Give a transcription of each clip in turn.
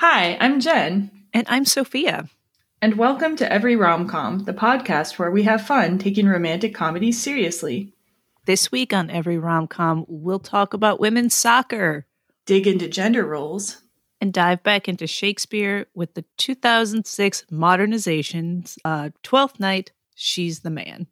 Hi, I'm Jen. And I'm Sophia. And welcome to Every Romcom, the podcast where we have fun taking romantic comedies seriously. This week on Every Romcom, we'll talk about women's soccer, dig into gender roles, and dive back into Shakespeare with the 2006 modernizations, uh, Twelfth Night, She's the Man.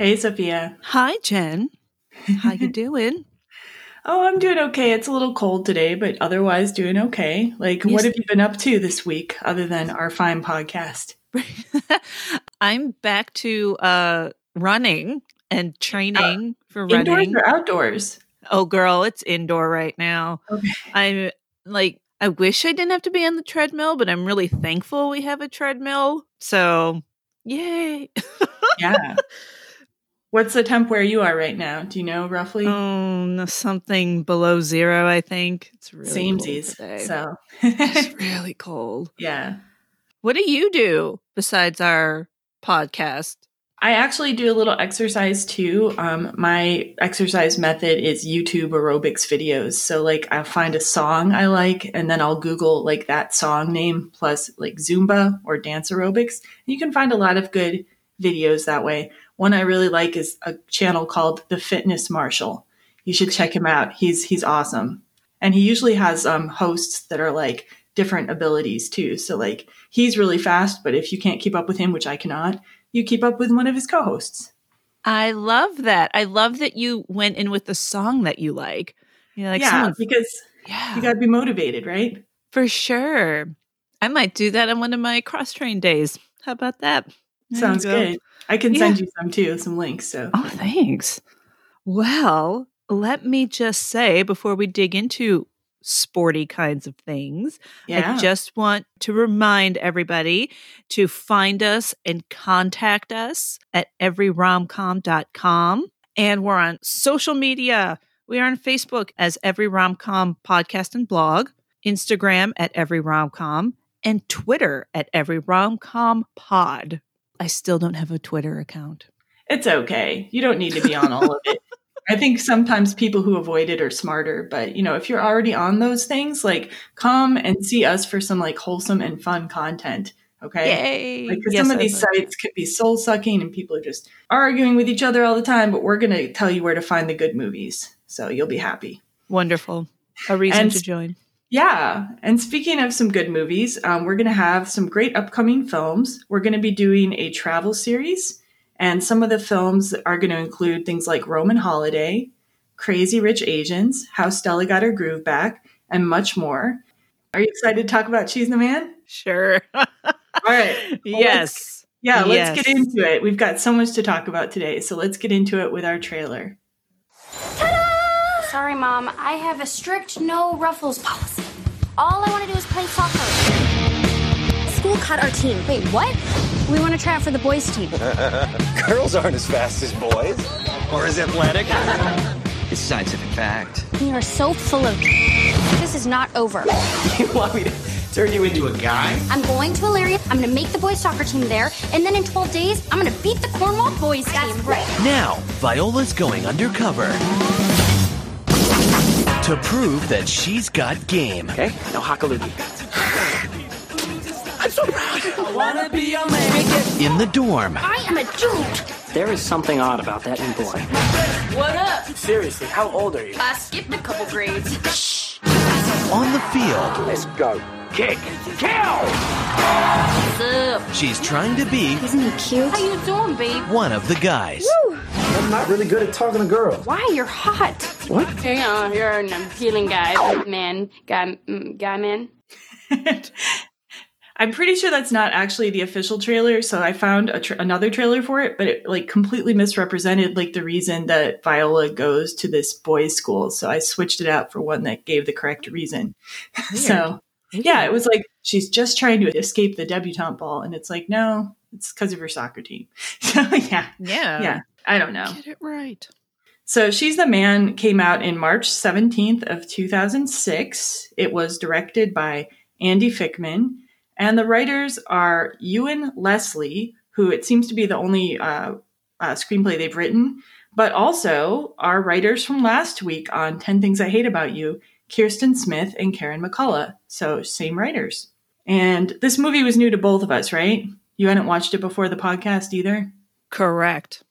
Hey, Sophia. Hi, Jen. How you doing? oh, I'm doing okay. It's a little cold today, but otherwise doing okay. Like, yes. what have you been up to this week other than our fine podcast? I'm back to uh, running and training uh, for running. Indoors or outdoors? Oh, girl, it's indoor right now. Okay. I'm like, I wish I didn't have to be on the treadmill, but I'm really thankful we have a treadmill. So, yay. yeah. What's the temp where you are right now? Do you know roughly? Oh, something below zero, I think. It's really Samesies, cold So it's really cold. Yeah. What do you do besides our podcast? I actually do a little exercise too. Um, my exercise method is YouTube aerobics videos. So, like, I'll find a song I like, and then I'll Google like that song name plus like Zumba or dance aerobics. You can find a lot of good videos that way. One I really like is a channel called The Fitness Marshal. You should check him out. He's he's awesome, and he usually has um, hosts that are like different abilities too. So like he's really fast, but if you can't keep up with him, which I cannot, you keep up with one of his co-hosts. I love that. I love that you went in with the song that you like. You know, like yeah, someone, because yeah. you got to be motivated, right? For sure. I might do that on one of my cross train days. How about that? There Sounds good. I can yeah. send you some too, some links. So, oh, thanks. Well, let me just say before we dig into sporty kinds of things, yeah. I just want to remind everybody to find us and contact us at everyromcom.com. And we're on social media. We are on Facebook as Every Romcom Podcast and Blog, Instagram at Every Romcom, and Twitter at Every Romcom Pod. I still don't have a Twitter account. It's okay. You don't need to be on all of it. I think sometimes people who avoid it are smarter, but you know, if you're already on those things, like come and see us for some like wholesome and fun content. Okay. Yay. Like yes, some of these sites could be soul sucking and people are just arguing with each other all the time, but we're going to tell you where to find the good movies. So you'll be happy. Wonderful. A reason and, to join. Yeah. And speaking of some good movies, um, we're going to have some great upcoming films. We're going to be doing a travel series, and some of the films are going to include things like Roman Holiday, Crazy Rich Asians, How Stella Got Her Groove Back, and much more. Are you excited to talk about She's the Man? Sure. All right. Well, yes. Let's, yeah, let's get into it. We've got so much to talk about today, so let's get into it with our trailer. Sorry, Mom. I have a strict no ruffles policy. All I want to do is play soccer. School cut our team. Wait, what? We want to try out for the boys' team. Girls aren't as fast as boys. Or as athletic. it's scientific fact. You are so full of. This is not over. you want me to turn you into a guy? I'm going to Illyria. I'm going to make the boys' soccer team there. And then in 12 days, I'm going to beat the Cornwall boys' That's team. Right. Now, Viola's going undercover to prove that she's got game. Okay, now hakalugi. I'm so proud. I wanna be a man. In the dorm. I am a dude. There is something odd about that new boy. What up? Seriously, how old are you? I skipped a couple grades. Shh. On the field. Let's go. Kick. Kill! What's up? She's trying to be. Isn't he cute? How you doing, babe? One of the guys. Woo! I'm not really good at talking to girls. Why? You're hot. What? Hang on, you're an appealing guy, man, guy, mm, guy, man. I'm pretty sure that's not actually the official trailer. So I found tra- another trailer for it, but it like completely misrepresented like the reason that Viola goes to this boys' school. So I switched it out for one that gave the correct reason. so yeah, it was like she's just trying to escape the debutante ball, and it's like no, it's because of her soccer team. So yeah, yeah, yeah. I don't know. Get it right. So She's the Man came out in March 17th of 2006. It was directed by Andy Fickman, and the writers are Ewan Leslie, who it seems to be the only uh, uh, screenplay they've written, but also our writers from last week on 10 Things I Hate About You, Kirsten Smith and Karen McCullah. So same writers. And this movie was new to both of us, right? You hadn't watched it before the podcast either? Correct.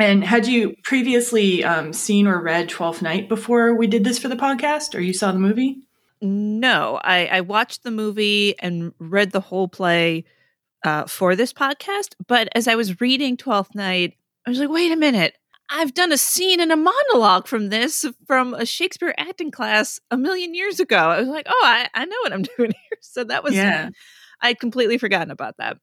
And had you previously um, seen or read Twelfth Night before we did this for the podcast, or you saw the movie? No, I, I watched the movie and read the whole play uh, for this podcast. But as I was reading Twelfth Night, I was like, wait a minute. I've done a scene and a monologue from this from a Shakespeare acting class a million years ago. I was like, oh, I, I know what I'm doing here. So that was, yeah. I'd completely forgotten about that.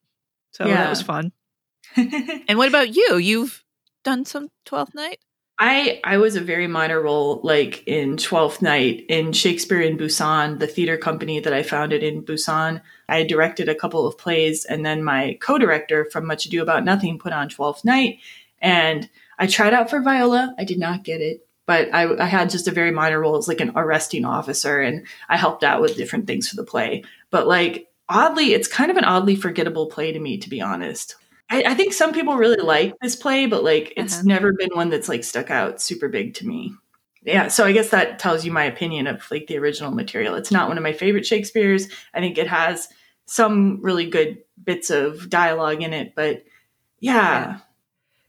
So yeah. that was fun. and what about you? You've done some Twelfth Night? I I was a very minor role, like in Twelfth Night in Shakespeare in Busan, the theater company that I founded in Busan. I directed a couple of plays, and then my co-director from Much Ado About Nothing put on Twelfth Night, and I tried out for Viola. I did not get it, but I, I had just a very minor role as like an arresting officer, and I helped out with different things for the play. But like oddly, it's kind of an oddly forgettable play to me, to be honest. I, I think some people really like this play, but like it's uh-huh. never been one that's like stuck out super big to me. Yeah, so I guess that tells you my opinion of like the original material. It's not one of my favorite Shakespeare's. I think it has some really good bits of dialogue in it, but yeah.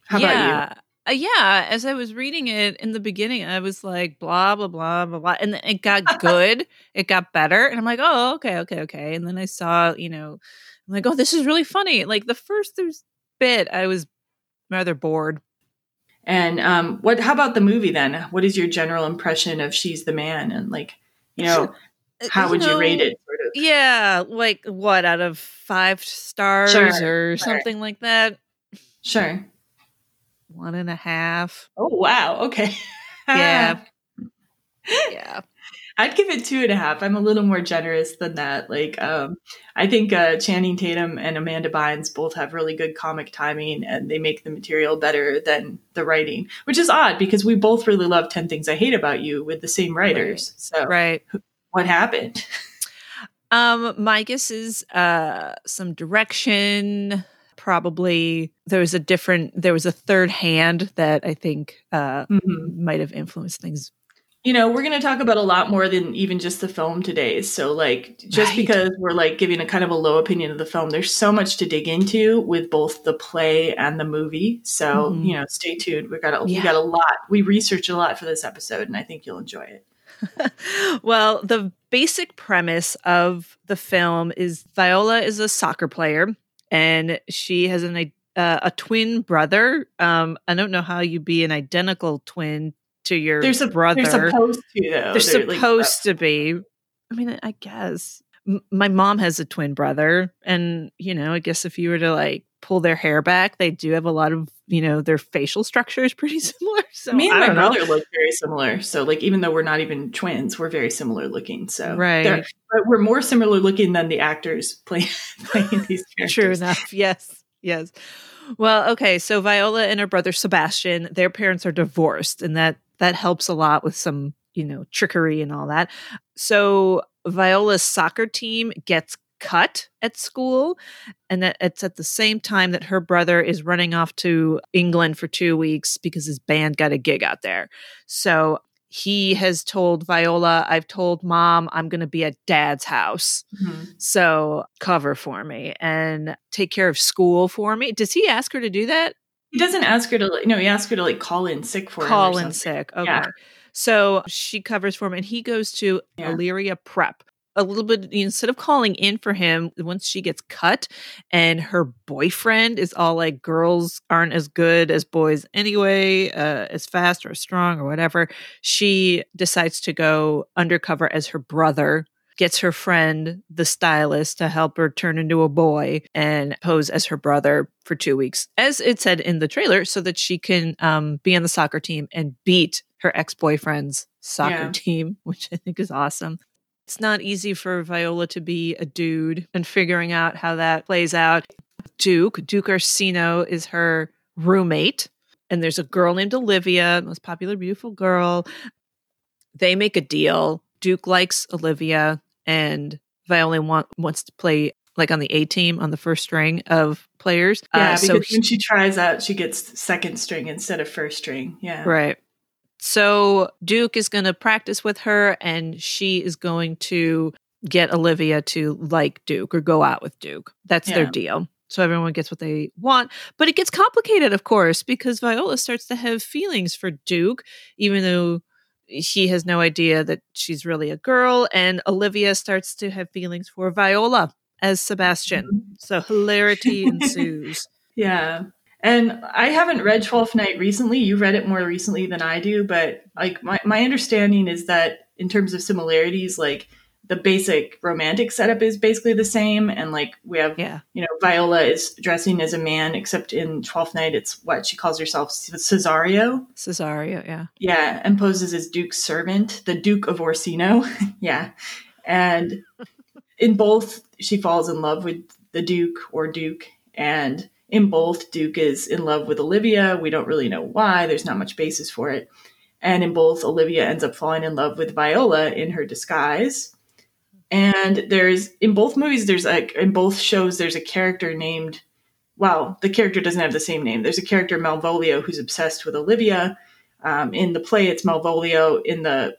How yeah. about you? Uh, yeah, as I was reading it in the beginning, I was like, blah, blah, blah, blah, blah. And then it got good. it got better. And I'm like, oh, okay, okay, okay. And then I saw, you know, I'm like, oh, this is really funny. Like the first bit, I was rather bored. And um, what? How about the movie then? What is your general impression of She's the Man? And like, you know, uh, how you would know, you rate it? Sort of? Yeah, like what out of five stars sure. or something like that? Sure one and a half. Oh wow! Okay. yeah. yeah. I'd give it two and a half. I'm a little more generous than that. Like, um, I think uh, Channing Tatum and Amanda Bynes both have really good comic timing, and they make the material better than the writing, which is odd because we both really love Ten Things I Hate About You with the same writers. Right. So, right, what happened? Um, my guess is uh, some direction, probably there was a different there was a third hand that i think uh, mm-hmm. might have influenced things you know we're going to talk about a lot more than even just the film today so like just right. because we're like giving a kind of a low opinion of the film there's so much to dig into with both the play and the movie so mm-hmm. you know stay tuned we got a, yeah. we got a lot we researched a lot for this episode and i think you'll enjoy it well the basic premise of the film is viola is a soccer player and she has an uh, a twin brother. Um, I don't know how you'd be an identical twin to your there's a, brother. They're supposed to. Though. They're, they're supposed like, to be. I mean, I guess M- my mom has a twin brother, and you know, I guess if you were to like pull their hair back, they do have a lot of you know their facial structure is pretty similar. So me and my brother look very similar. So like even though we're not even twins, we're very similar looking. So right, but we're more similar looking than the actors playing playing these characters. True enough. Yes. Yes. Well, okay. So Viola and her brother Sebastian, their parents are divorced, and that that helps a lot with some you know trickery and all that. So Viola's soccer team gets cut at school and that it's at the same time that her brother is running off to England for 2 weeks because his band got a gig out there. So he has told Viola, I've told mom I'm going to be at dad's house. Mm-hmm. So cover for me and take care of school for me. Does he ask her to do that? He doesn't ask her to, you know, he asks her to like call in sick for call in sick. Okay. Yeah. So she covers for him and he goes to yeah. Illyria Prep a little bit instead of calling in for him once she gets cut and her boyfriend is all like girls aren't as good as boys anyway uh, as fast or as strong or whatever she decides to go undercover as her brother gets her friend the stylist to help her turn into a boy and pose as her brother for two weeks as it said in the trailer so that she can um, be on the soccer team and beat her ex-boyfriend's soccer yeah. team which i think is awesome it's not easy for Viola to be a dude and figuring out how that plays out. Duke, Duke Orsino is her roommate. and there's a girl named Olivia, most popular, beautiful girl. They make a deal. Duke likes Olivia, and Viola want, wants to play like on the A team on the first string of players. Yeah, uh, so because when she tries out, she gets second string instead of first string. Yeah. Right. So Duke is going to practice with her and she is going to get Olivia to like Duke or go out with Duke. That's yeah. their deal. So everyone gets what they want. But it gets complicated, of course, because Viola starts to have feelings for Duke, even though he has no idea that she's really a girl. And Olivia starts to have feelings for Viola as Sebastian. Mm-hmm. So hilarity ensues. Yeah. And I haven't read Twelfth Night recently. You read it more recently than I do, but like my, my understanding is that in terms of similarities, like the basic romantic setup is basically the same. And like we have, yeah. you know, Viola is dressing as a man, except in Twelfth Night, it's what she calls herself Cesario. Cesario, yeah. Yeah. And poses as Duke's servant, the Duke of Orsino. yeah. And in both, she falls in love with the Duke or Duke. And in both, Duke is in love with Olivia. We don't really know why, there's not much basis for it. And in both, Olivia ends up falling in love with Viola in her disguise. And there's in both movies there's like in both shows there's a character named well the character doesn't have the same name. There's a character malvolio who's obsessed with olivia. Um, in the play it's malvolio. In the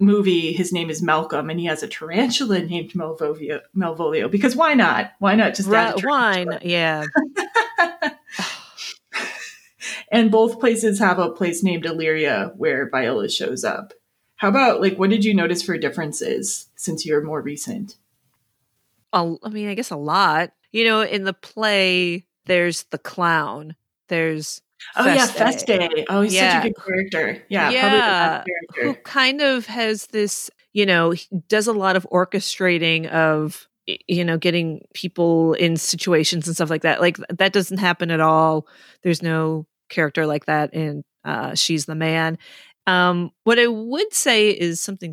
movie his name is malcolm and he has a tarantula named malvolio malvolio because why not why not just right, why yeah and both places have a place named illyria where viola shows up how about like what did you notice for differences since you're more recent? I mean, I guess a lot. You know, in the play, there's the clown. There's oh yeah, Feste. Oh, he's yeah. such a good character. Yeah, yeah. Character. Who kind of has this, you know, does a lot of orchestrating of you know getting people in situations and stuff like that. Like that doesn't happen at all. There's no character like that in uh, She's the Man. Um, what I would say is something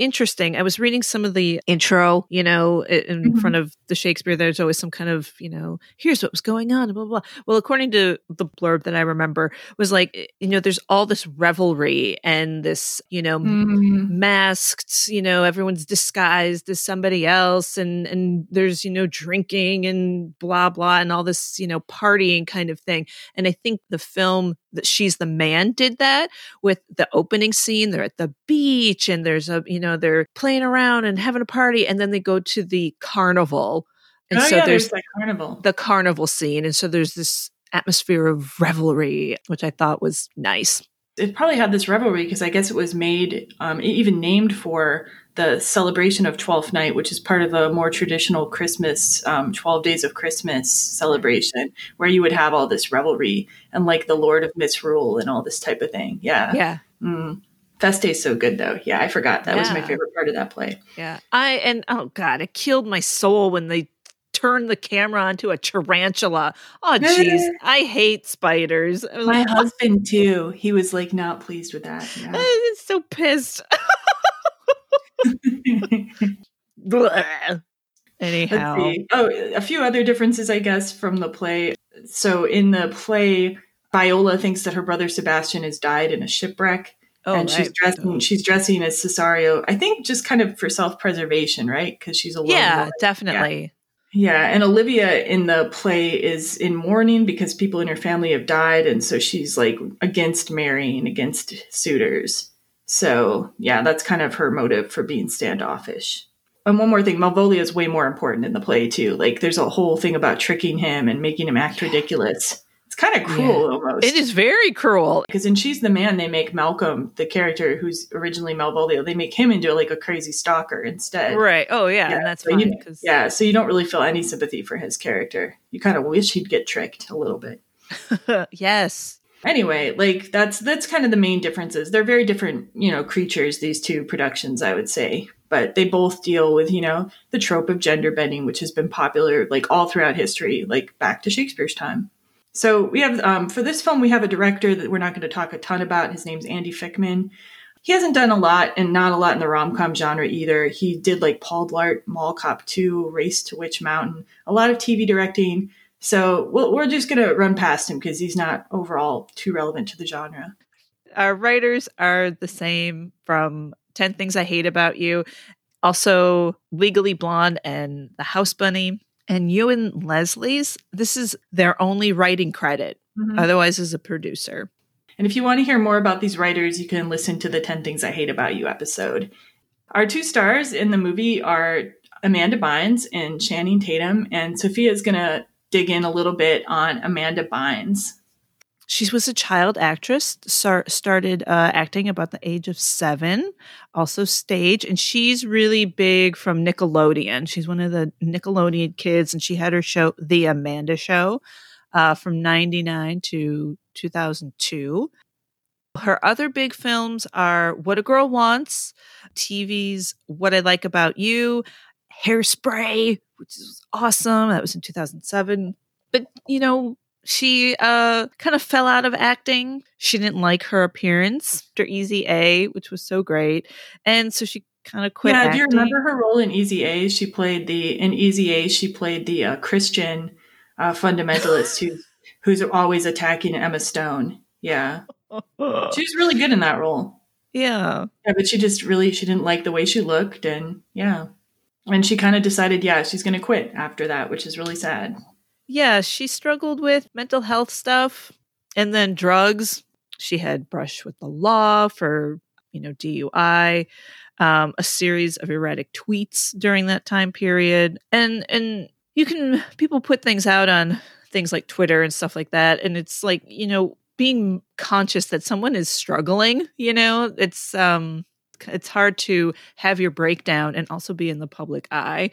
interesting. I was reading some of the intro, you know, in mm-hmm. front of the Shakespeare. There's always some kind of, you know, here's what was going on, blah, blah, blah. Well, according to the blurb that I remember, was like, eh, you know, there's all this revelry and this, you know, mm-hmm. masked, you know, everyone's disguised as somebody else, and and there's, you know, drinking and blah blah and all this, you know, partying kind of thing. And I think the film that she's the man did that with the opening scene. They're at the beach and there's a, you know, they're playing around and having a party. And then they go to the carnival. And oh, so yeah, there's, there's carnival. the carnival scene. And so there's this atmosphere of revelry, which I thought was nice. It probably had this revelry because I guess it was made, um, even named for the celebration of Twelfth Night, which is part of a more traditional Christmas, um, 12 Days of Christmas celebration, where you would have all this revelry and like the Lord of Misrule and all this type of thing. Yeah. Yeah. Mm. Feste's so good though. Yeah, I forgot. That yeah. was my favorite part of that play. Yeah. I, and oh God, it killed my soul when they turned the camera onto a tarantula. Oh jeez, I hate spiders. My husband too. He was like not pleased with that. Yeah. I'm so pissed. Anyhow. Oh, a few other differences, I guess, from the play. So in the play, Viola thinks that her brother Sebastian has died in a shipwreck. Oh, and she's dressing. She's dressing as Cesario. I think just kind of for self preservation, right? Because she's a yeah, woman. definitely. Yeah. yeah, and Olivia in the play is in mourning because people in her family have died, and so she's like against marrying, against suitors. So, yeah, that's kind of her motive for being standoffish. And one more thing, Malvolio is way more important in the play, too. Like, there's a whole thing about tricking him and making him act ridiculous. It's kind of cruel yeah. almost. It is very cruel. Because in She's the Man, they make Malcolm, the character who's originally Malvolio, they make him into like a crazy stalker instead. Right. Oh, yeah. yeah. And that's so fine. You, yeah. So you don't really feel any sympathy for his character. You kind of wish he'd get tricked a little bit. yes anyway like that's that's kind of the main differences they're very different you know creatures these two productions i would say but they both deal with you know the trope of gender bending which has been popular like all throughout history like back to shakespeare's time so we have um, for this film we have a director that we're not going to talk a ton about his name's andy fickman he hasn't done a lot and not a lot in the rom-com genre either he did like paul blart mall cop 2 race to witch mountain a lot of tv directing So we'll, we're just going to run past him because he's not overall too relevant to the genre. Our writers are the same from 10 Things I Hate About You, also Legally Blonde and The House Bunny. And Ewan Leslie's, this is their only writing credit, mm-hmm. otherwise, as a producer. And if you want to hear more about these writers, you can listen to the 10 Things I Hate About You episode. Our two stars in the movie are Amanda Bynes and Channing Tatum, and Sophia is going to dig in a little bit on Amanda Bynes. She was a child actress, started uh, acting about the age of seven, also stage, and she's really big from Nickelodeon. She's one of the Nickelodeon kids, and she had her show, The Amanda Show, uh, from 99 to 2002. Her other big films are What a Girl Wants, TV's What I Like About You, Hairspray, which is awesome. That was in 2007. But, you know, she uh, kind of fell out of acting. She didn't like her appearance after Easy A, which was so great. And so she kind of quit. Yeah, acting. do you remember her role in Easy A? She played the in Easy A. She played the uh, Christian uh, fundamentalist who's who's always attacking Emma Stone. Yeah, she was really good in that role. Yeah, yeah, but she just really she didn't like the way she looked, and yeah, and she kind of decided, yeah, she's going to quit after that, which is really sad. Yeah, she struggled with mental health stuff and then drugs. She had brushed with the law for, you know, DUI, um, a series of erratic tweets during that time period. And and you can people put things out on things like Twitter and stuff like that and it's like, you know, being conscious that someone is struggling, you know, it's um it's hard to have your breakdown and also be in the public eye.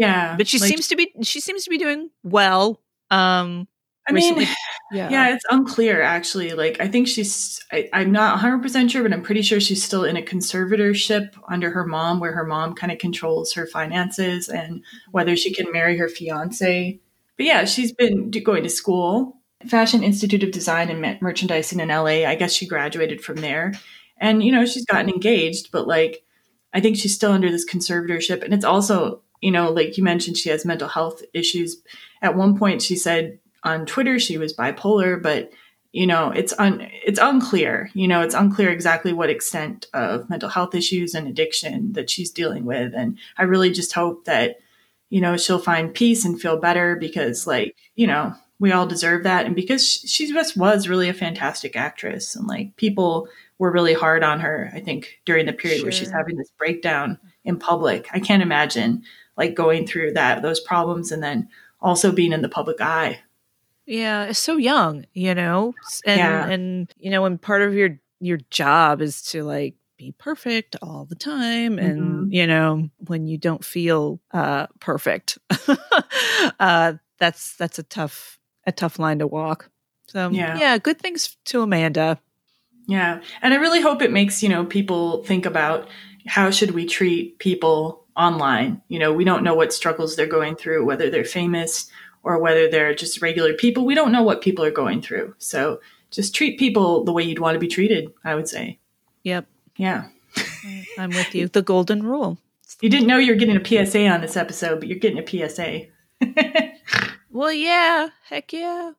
Yeah. But she like, seems to be she seems to be doing well. Um I recently. mean, yeah. yeah, it's unclear actually. Like, I think she's, I, am not 100% sure, but I'm pretty sure she's still in a conservatorship under her mom, where her mom kind of controls her finances and whether she can marry her fiance. But yeah, she's been going to school, Fashion Institute of Design and Merchandising in LA. I guess she graduated from there. And, you know, she's gotten engaged, but like, I think she's still under this conservatorship. And it's also, you know, like you mentioned, she has mental health issues. At one point, she said on Twitter she was bipolar, but you know, it's un it's unclear. You know, it's unclear exactly what extent of mental health issues and addiction that she's dealing with. And I really just hope that, you know, she'll find peace and feel better because, like, you know, we all deserve that. And because she just was really a fantastic actress, and like people were really hard on her. I think during the period sure. where she's having this breakdown in public, I can't imagine like going through that those problems and then also being in the public eye. Yeah, it's so young, you know, and yeah. and you know, and part of your your job is to like be perfect all the time and mm-hmm. you know when you don't feel uh perfect uh that's that's a tough a tough line to walk so yeah, yeah good things to amanda yeah. And I really hope it makes, you know, people think about how should we treat people online? You know, we don't know what struggles they're going through, whether they're famous or whether they're just regular people. We don't know what people are going through. So just treat people the way you'd want to be treated, I would say. Yep. Yeah. I'm with you. The golden rule. You didn't know you were getting a PSA on this episode, but you're getting a PSA. well, yeah. Heck yeah.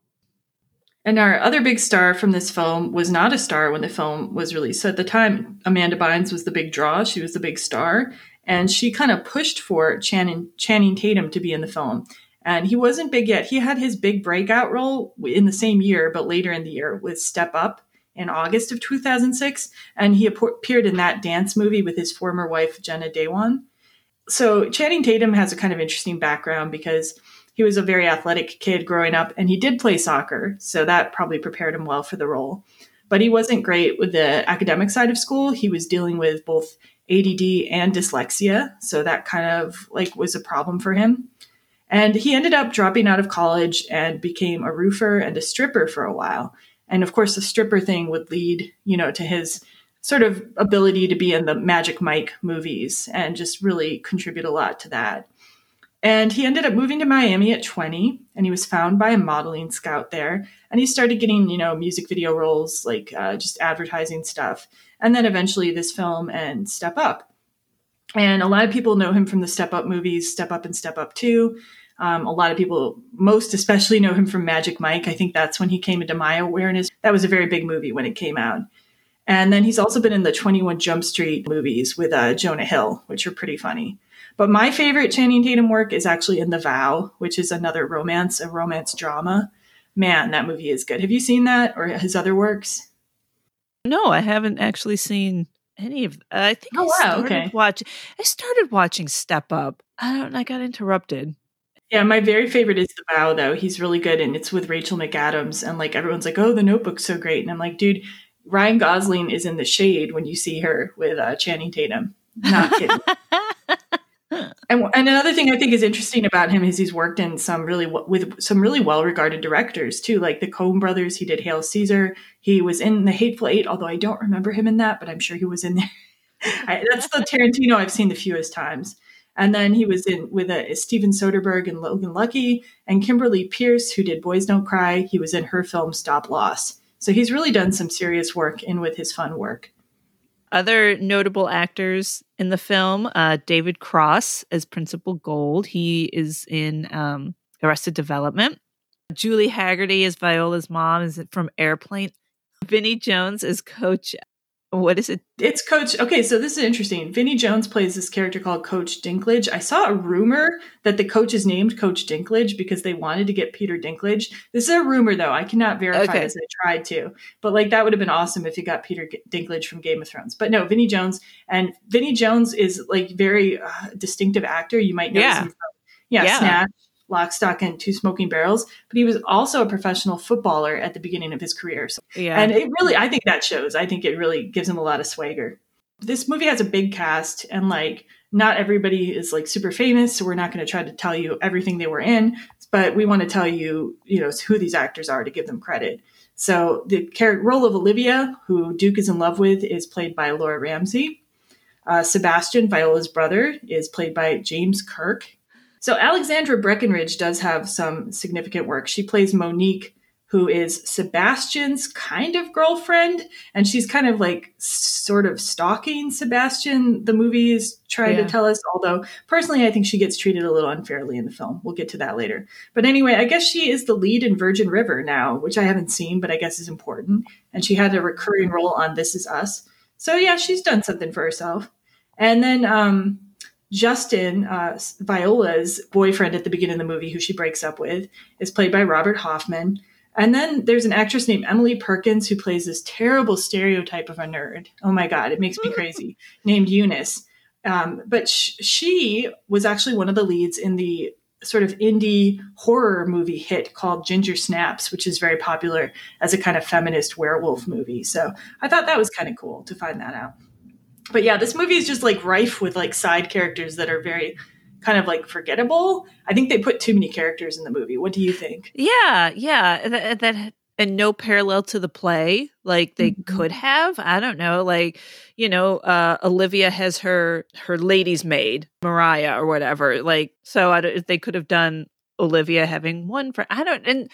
And our other big star from this film was not a star when the film was released. So at the time, Amanda Bynes was the big draw. She was the big star. And she kind of pushed for Channing, Channing Tatum to be in the film. And he wasn't big yet. He had his big breakout role in the same year, but later in the year with Step Up in August of 2006. And he appeared in that dance movie with his former wife, Jenna Dewan. So Channing Tatum has a kind of interesting background because he was a very athletic kid growing up and he did play soccer. So that probably prepared him well for the role. But he wasn't great with the academic side of school. He was dealing with both ADD and dyslexia. So that kind of like was a problem for him. And he ended up dropping out of college and became a roofer and a stripper for a while. And of course, the stripper thing would lead, you know, to his sort of ability to be in the Magic Mike movies and just really contribute a lot to that. And he ended up moving to Miami at 20, and he was found by a modeling scout there. And he started getting, you know, music video roles, like uh, just advertising stuff. And then eventually this film and Step Up. And a lot of people know him from the Step Up movies, Step Up and Step Up 2. Um, a lot of people, most especially, know him from Magic Mike. I think that's when he came into my awareness. That was a very big movie when it came out. And then he's also been in the 21 Jump Street movies with uh, Jonah Hill, which are pretty funny. But my favorite Channing Tatum work is actually in The Vow, which is another romance, a romance drama. Man, that movie is good. Have you seen that or his other works? No, I haven't actually seen any of. I think oh, I wow, started okay. watching. I started watching Step Up. I don't. I got interrupted. Yeah, my very favorite is The Vow, though. He's really good, and it's with Rachel McAdams. And like everyone's like, "Oh, The Notebook's so great," and I'm like, "Dude, Ryan Gosling is in the shade when you see her with uh, Channing Tatum." Not kidding. and, and another thing I think is interesting about him is he's worked in some really with some really well regarded directors too, like the Coen Brothers. He did Hail Caesar. He was in The Hateful Eight, although I don't remember him in that, but I'm sure he was in there. I, that's the Tarantino I've seen the fewest times. And then he was in with a, Steven Soderbergh and Logan Lucky and Kimberly Peirce, who did Boys Don't Cry. He was in her film Stop Loss. So he's really done some serious work in with his fun work. Other notable actors in the film: uh, David Cross as Principal Gold. He is in um, Arrested Development. Julie Hagerty as Viola's mom is from Airplane. Vinnie Jones as Coach. What is it? It's Coach. Okay, so this is interesting. Vinnie Jones plays this character called Coach Dinklage. I saw a rumor that the coach is named Coach Dinklage because they wanted to get Peter Dinklage. This is a rumor, though. I cannot verify Okay. this. I tried to, but like that would have been awesome if you got Peter Dinklage from Game of Thrones. But no, Vinnie Jones and Vinnie Jones is like very uh, distinctive actor. You might know Yeah. him from yeah, Yeah. Snatch, Lock, Stock, and Two Smoking Barrels. But he was also a professional footballer at the beginning of his career. So Yeah, and it really, I think that shows. I think it really gives him a lot of swagger. This movie has a big cast, and like, not everybody is like super famous, so we're not going to try to tell you everything they were in, but we want to tell you, you know, who these actors are to give them credit. So the role of Olivia, who Duke is in love with, is played by Laura Ramsey. Uh, Sebastian, Viola's brother, is played by James Kirk. So Alexandra Breckenridge does have some significant work. She plays Monique, who is Sebastian's kind of girlfriend, and she's kind of like sort of stalking Sebastian. The movie is trying Yeah. to tell us, although personally, I think she gets treated a little unfairly in the film. We'll get to that later. But anyway, I guess she is the lead in Virgin River now, which I haven't seen, but I guess is important. And she had a recurring role on This Is Us. So yeah, she's done something for herself. And then um, Justin, uh, Viola's boyfriend at the beginning of the movie, who she breaks up with, is played by Robert Hoffman. And then there's an actress named Emily Perkins who plays this terrible stereotype of a nerd. Oh my God, it makes me crazy. named Eunice. Um, but sh- she was actually one of the leads in the sort of indie horror movie hit called Ginger Snaps, which is very popular as a kind of feminist werewolf movie. So I thought that was kind of cool to find that out. But yeah, this movie is just like rife with like side characters that are very kind of like forgettable. I think they put too many characters in the movie. What do you think? yeah, yeah. That, that and no parallel to the play, like they Mhm. could have. I don't know, like you know, uh, Olivia has her her lady's maid, Mariah or whatever. Like, so I don't, they could have done Olivia having one friend. I don't. And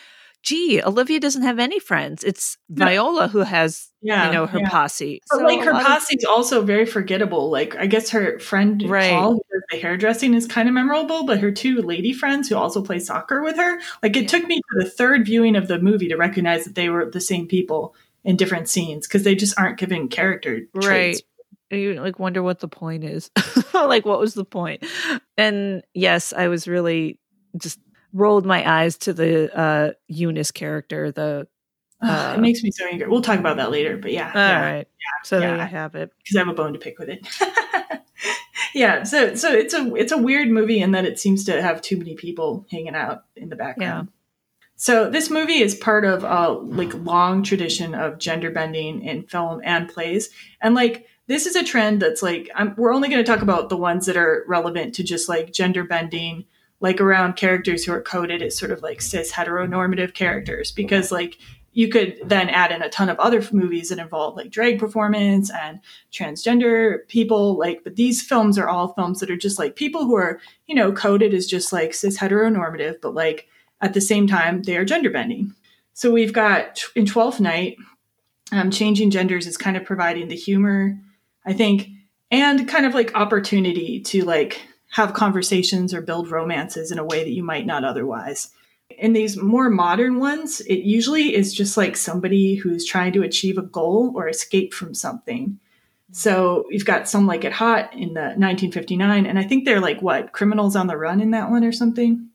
gee, Olivia doesn't have any friends. It's No. Viola who has, Yeah, you know, her yeah. posse. But So like her posse is also very forgettable. Like I guess her friend Right. Paul, the hairdressing, is kind of memorable, but her two lady friends who also play soccer with her, like it Yeah. took me to the third viewing of the movie to recognize that they were the same people in different scenes because they just aren't given character right traits. you like wonder what the point is like what was the point and yes i was really just rolled my eyes to the uh eunice character the Ugh, it Uh, makes me so angry. We'll talk about that later, but yeah, all yeah. right so there yeah. you have it because I have a bone to pick with it. yeah, so so it's a it's a weird movie in that it seems to have too many people hanging out in the background. So this movie is part of a like long tradition of gender bending in film and plays, and like this is a trend that's like I'm, we're only going to talk about the ones that are relevant to just like gender bending, like around characters who are coded as sort of like cis heteronormative characters, because like you could then add in a ton of other movies that involve like drag performance and transgender people like but these films are all films that are just like people who are you know coded as just like cis heteronormative but like at the same time they are gender bending. So we've got in 12th night um, changing genders is kind of providing the humor i think and kind of like opportunity to like have conversations or build romances in a way that you might not otherwise. In these more modern ones, it usually is just like somebody who's trying to achieve a goal or escape from something. So you've got some like it hot in the 1959, and I think they're like what criminals on the run in that one or something.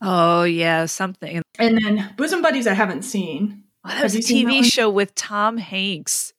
Oh yeah, something. And then Bosom Buddies, I haven't seen. Well, that was a TV show with Tom Hanks.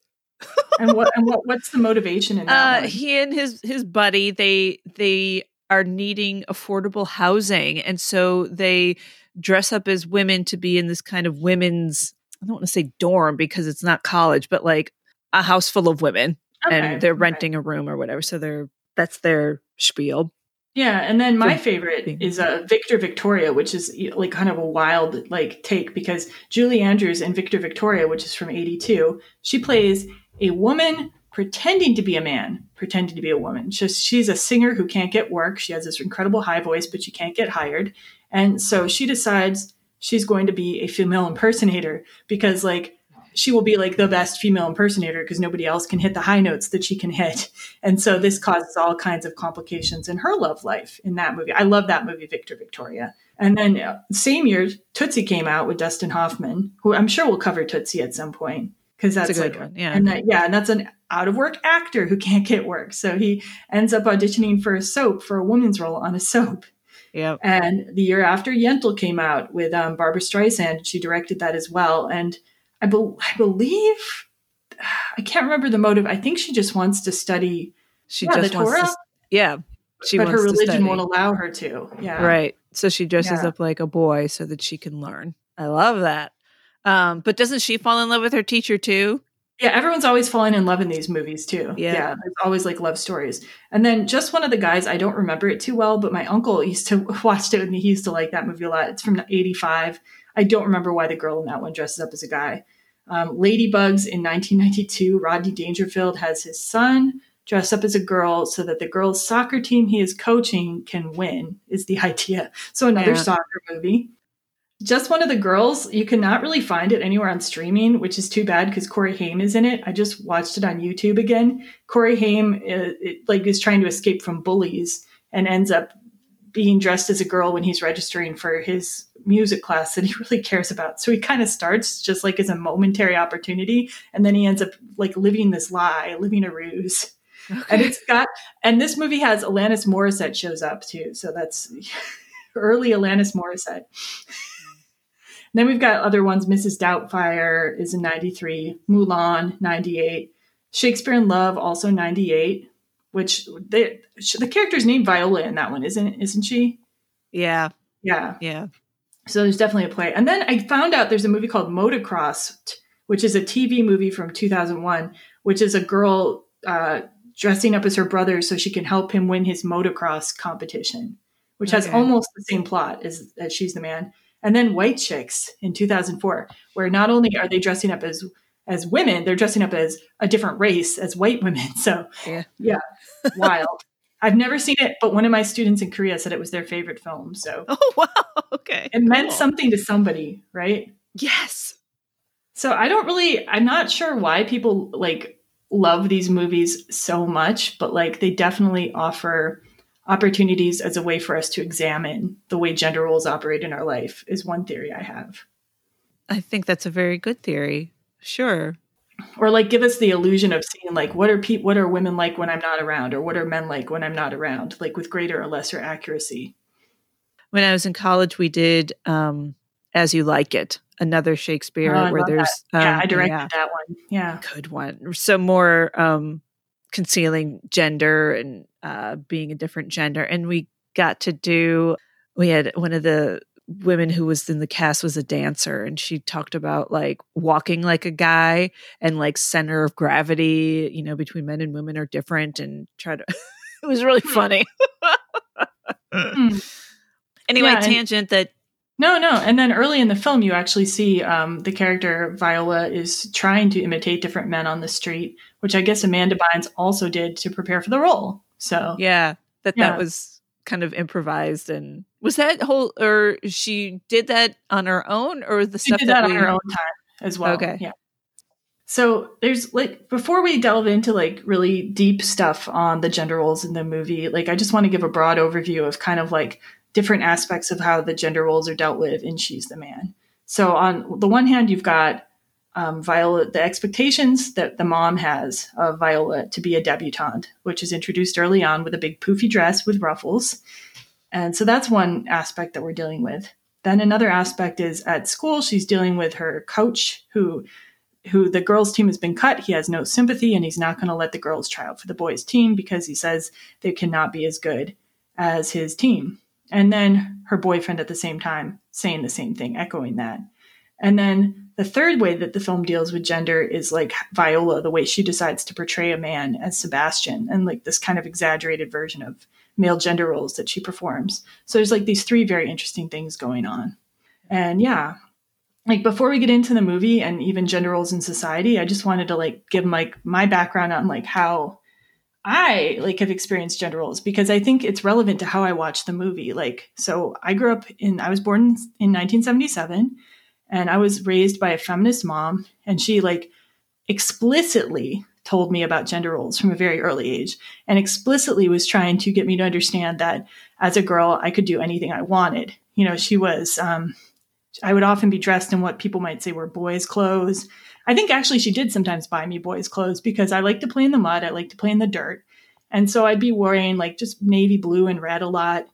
and what and what what's the motivation in that? Uh, he and his his buddy they they are needing affordable housing, and so they dress up as women to be in this kind of women's. I don't want to say dorm because it's not college, but like a house full of women okay, and they're renting okay. a room or whatever. So they're that's their spiel. Yeah, and then my favorite is uh, Victor Victoria, which is like kind of a wild like take because Julie Andrews in Victor Victoria, which is from '82, she plays a woman pretending to be a man, pretending to be a woman. Just she's a singer who can't get work. She has this incredible high voice, but she can't get hired, and so she decides she's going to be a female impersonator because like she will be like the best female impersonator because nobody else can hit the high notes that she can hit. And so this causes all kinds of complications in her love life in that movie. I love that movie, Victor Victoria. And then uh, same year, Tootsie came out with Dustin Hoffman, who I'm sure will cover Tootsie at some point because that's, that's like one. Yeah, and that, yeah, and that's an out of work actor who can't get work, so he ends up auditioning for a soap for a woman's role on a soap. Yeah. And the year after, Yentl came out with um, Barbra Streisand. She directed that as well, and I, be- I believe I can't remember the motive. I think she just wants to study. She yeah, just wants to, yeah. She but her religion won't allow her to. Yeah, right. So she dresses yeah. up like a boy so that she can learn. I love that. Um, but doesn't she fall in love with her teacher too? Yeah, everyone's always falling in love in these movies too. Yeah. yeah, it's always like love stories. And then just one of the guys, I don't remember it too well, but my uncle used to watch it with me. He used to like that movie a lot. It's from '85. I don't remember why the girl in that one dresses up as a guy. Um, Ladybugs in 1992, Rodney Dangerfield has his son dress up as a girl so that the girls' soccer team he is coaching can win, is the idea. So, another yeah. soccer movie. Just one of the girls, you cannot really find it anywhere on streaming, which is too bad because Corey Haim is in it. I just watched it on YouTube again. Corey Haim, uh, it, like, is trying to escape from bullies and ends up being dressed as a girl when he's registering for his music class that he really cares about. So he kind of starts just like as a momentary opportunity, and then he ends up like living this lie, living a ruse. Okay. And it's got, and this movie has Alanis Morissette shows up too. So that's early Alanis Morissette. Then we've got other ones. Mrs. Doubtfire is in 93, Mulan, 98, Shakespeare in Love, also 98 which they, the character's named Viola in that one, isn't isn't she? Yeah, yeah, yeah. So there's definitely a play. And then I found out there's a movie called Motocross, which is a TV movie from 2001, which is a girl uh, dressing up as her brother so she can help him win his motocross competition, which okay. has almost the same plot as, as She's the Man. And then White Chicks in 2004, where not only are they dressing up as as women, they're dressing up as a different race, as white women. So yeah, yeah wild. I've never seen it, but one of my students in Korea said it was their favorite film. So oh wow, okay, it meant cool. something to somebody, right? Yes. So I don't really, I'm not sure why people like love these movies so much, but like they definitely offer opportunities as a way for us to examine the way gender roles operate in our life. Is one theory I have. I think that's a very good theory. Sure. Or like give us the illusion of seeing like what are pe- what are women like when I'm not around or what are men like when I'm not around like with greater or lesser accuracy. When I was in college we did um As You Like It, another Shakespeare oh, where there's um, Yeah, I directed yeah, that one. Yeah. Good one. So more um concealing gender and uh being a different gender and we got to do we had one of the women who was in the cast was a dancer and she talked about like walking like a guy and like center of gravity you know between men and women are different and try to it was really hmm. funny hmm. anyway yeah, tangent that no no and then early in the film you actually see um, the character viola is trying to imitate different men on the street which i guess amanda bynes also did to prepare for the role so. Yeah that yeah. that was kind of improvised and was that whole or she did that on her own or the she stuff did that, that we, on her own time as well okay. yeah. So there's like before we delve into like really deep stuff on the gender roles in the movie, like I just want to give a broad overview of kind of like different aspects of how the gender roles are dealt with in She's the Man. So on the one hand, you've got um, Viola, the expectations that the mom has of Viola to be a debutante, which is introduced early on with a big poofy dress with ruffles. And so that's one aspect that we're dealing with. Then another aspect is at school, she's dealing with her coach who who the girls team has been cut. He has no sympathy and he's not going to let the girls try out for the boys team because he says they cannot be as good as his team. And then her boyfriend at the same time saying the same thing, echoing that. And then the third way that the film deals with gender is like Viola, the way she decides to portray a man as Sebastian and like this kind of exaggerated version of male gender roles that she performs. So there's like these three very interesting things going on. And yeah, like before we get into the movie and even gender roles in society, I just wanted to like give like my background on like how I like have experienced gender roles because I think it's relevant to how I watch the movie. Like, so I grew up in I was born in 1977 and I was raised by a feminist mom and she like explicitly told me about gender roles from a very early age and explicitly was trying to get me to understand that as a girl I could do anything I wanted. You know, she was um I would often be dressed in what people might say were boys' clothes. I think actually she did sometimes buy me boys' clothes because I like to play in the mud, I like to play in the dirt. And so I'd be wearing like just navy blue and red a lot.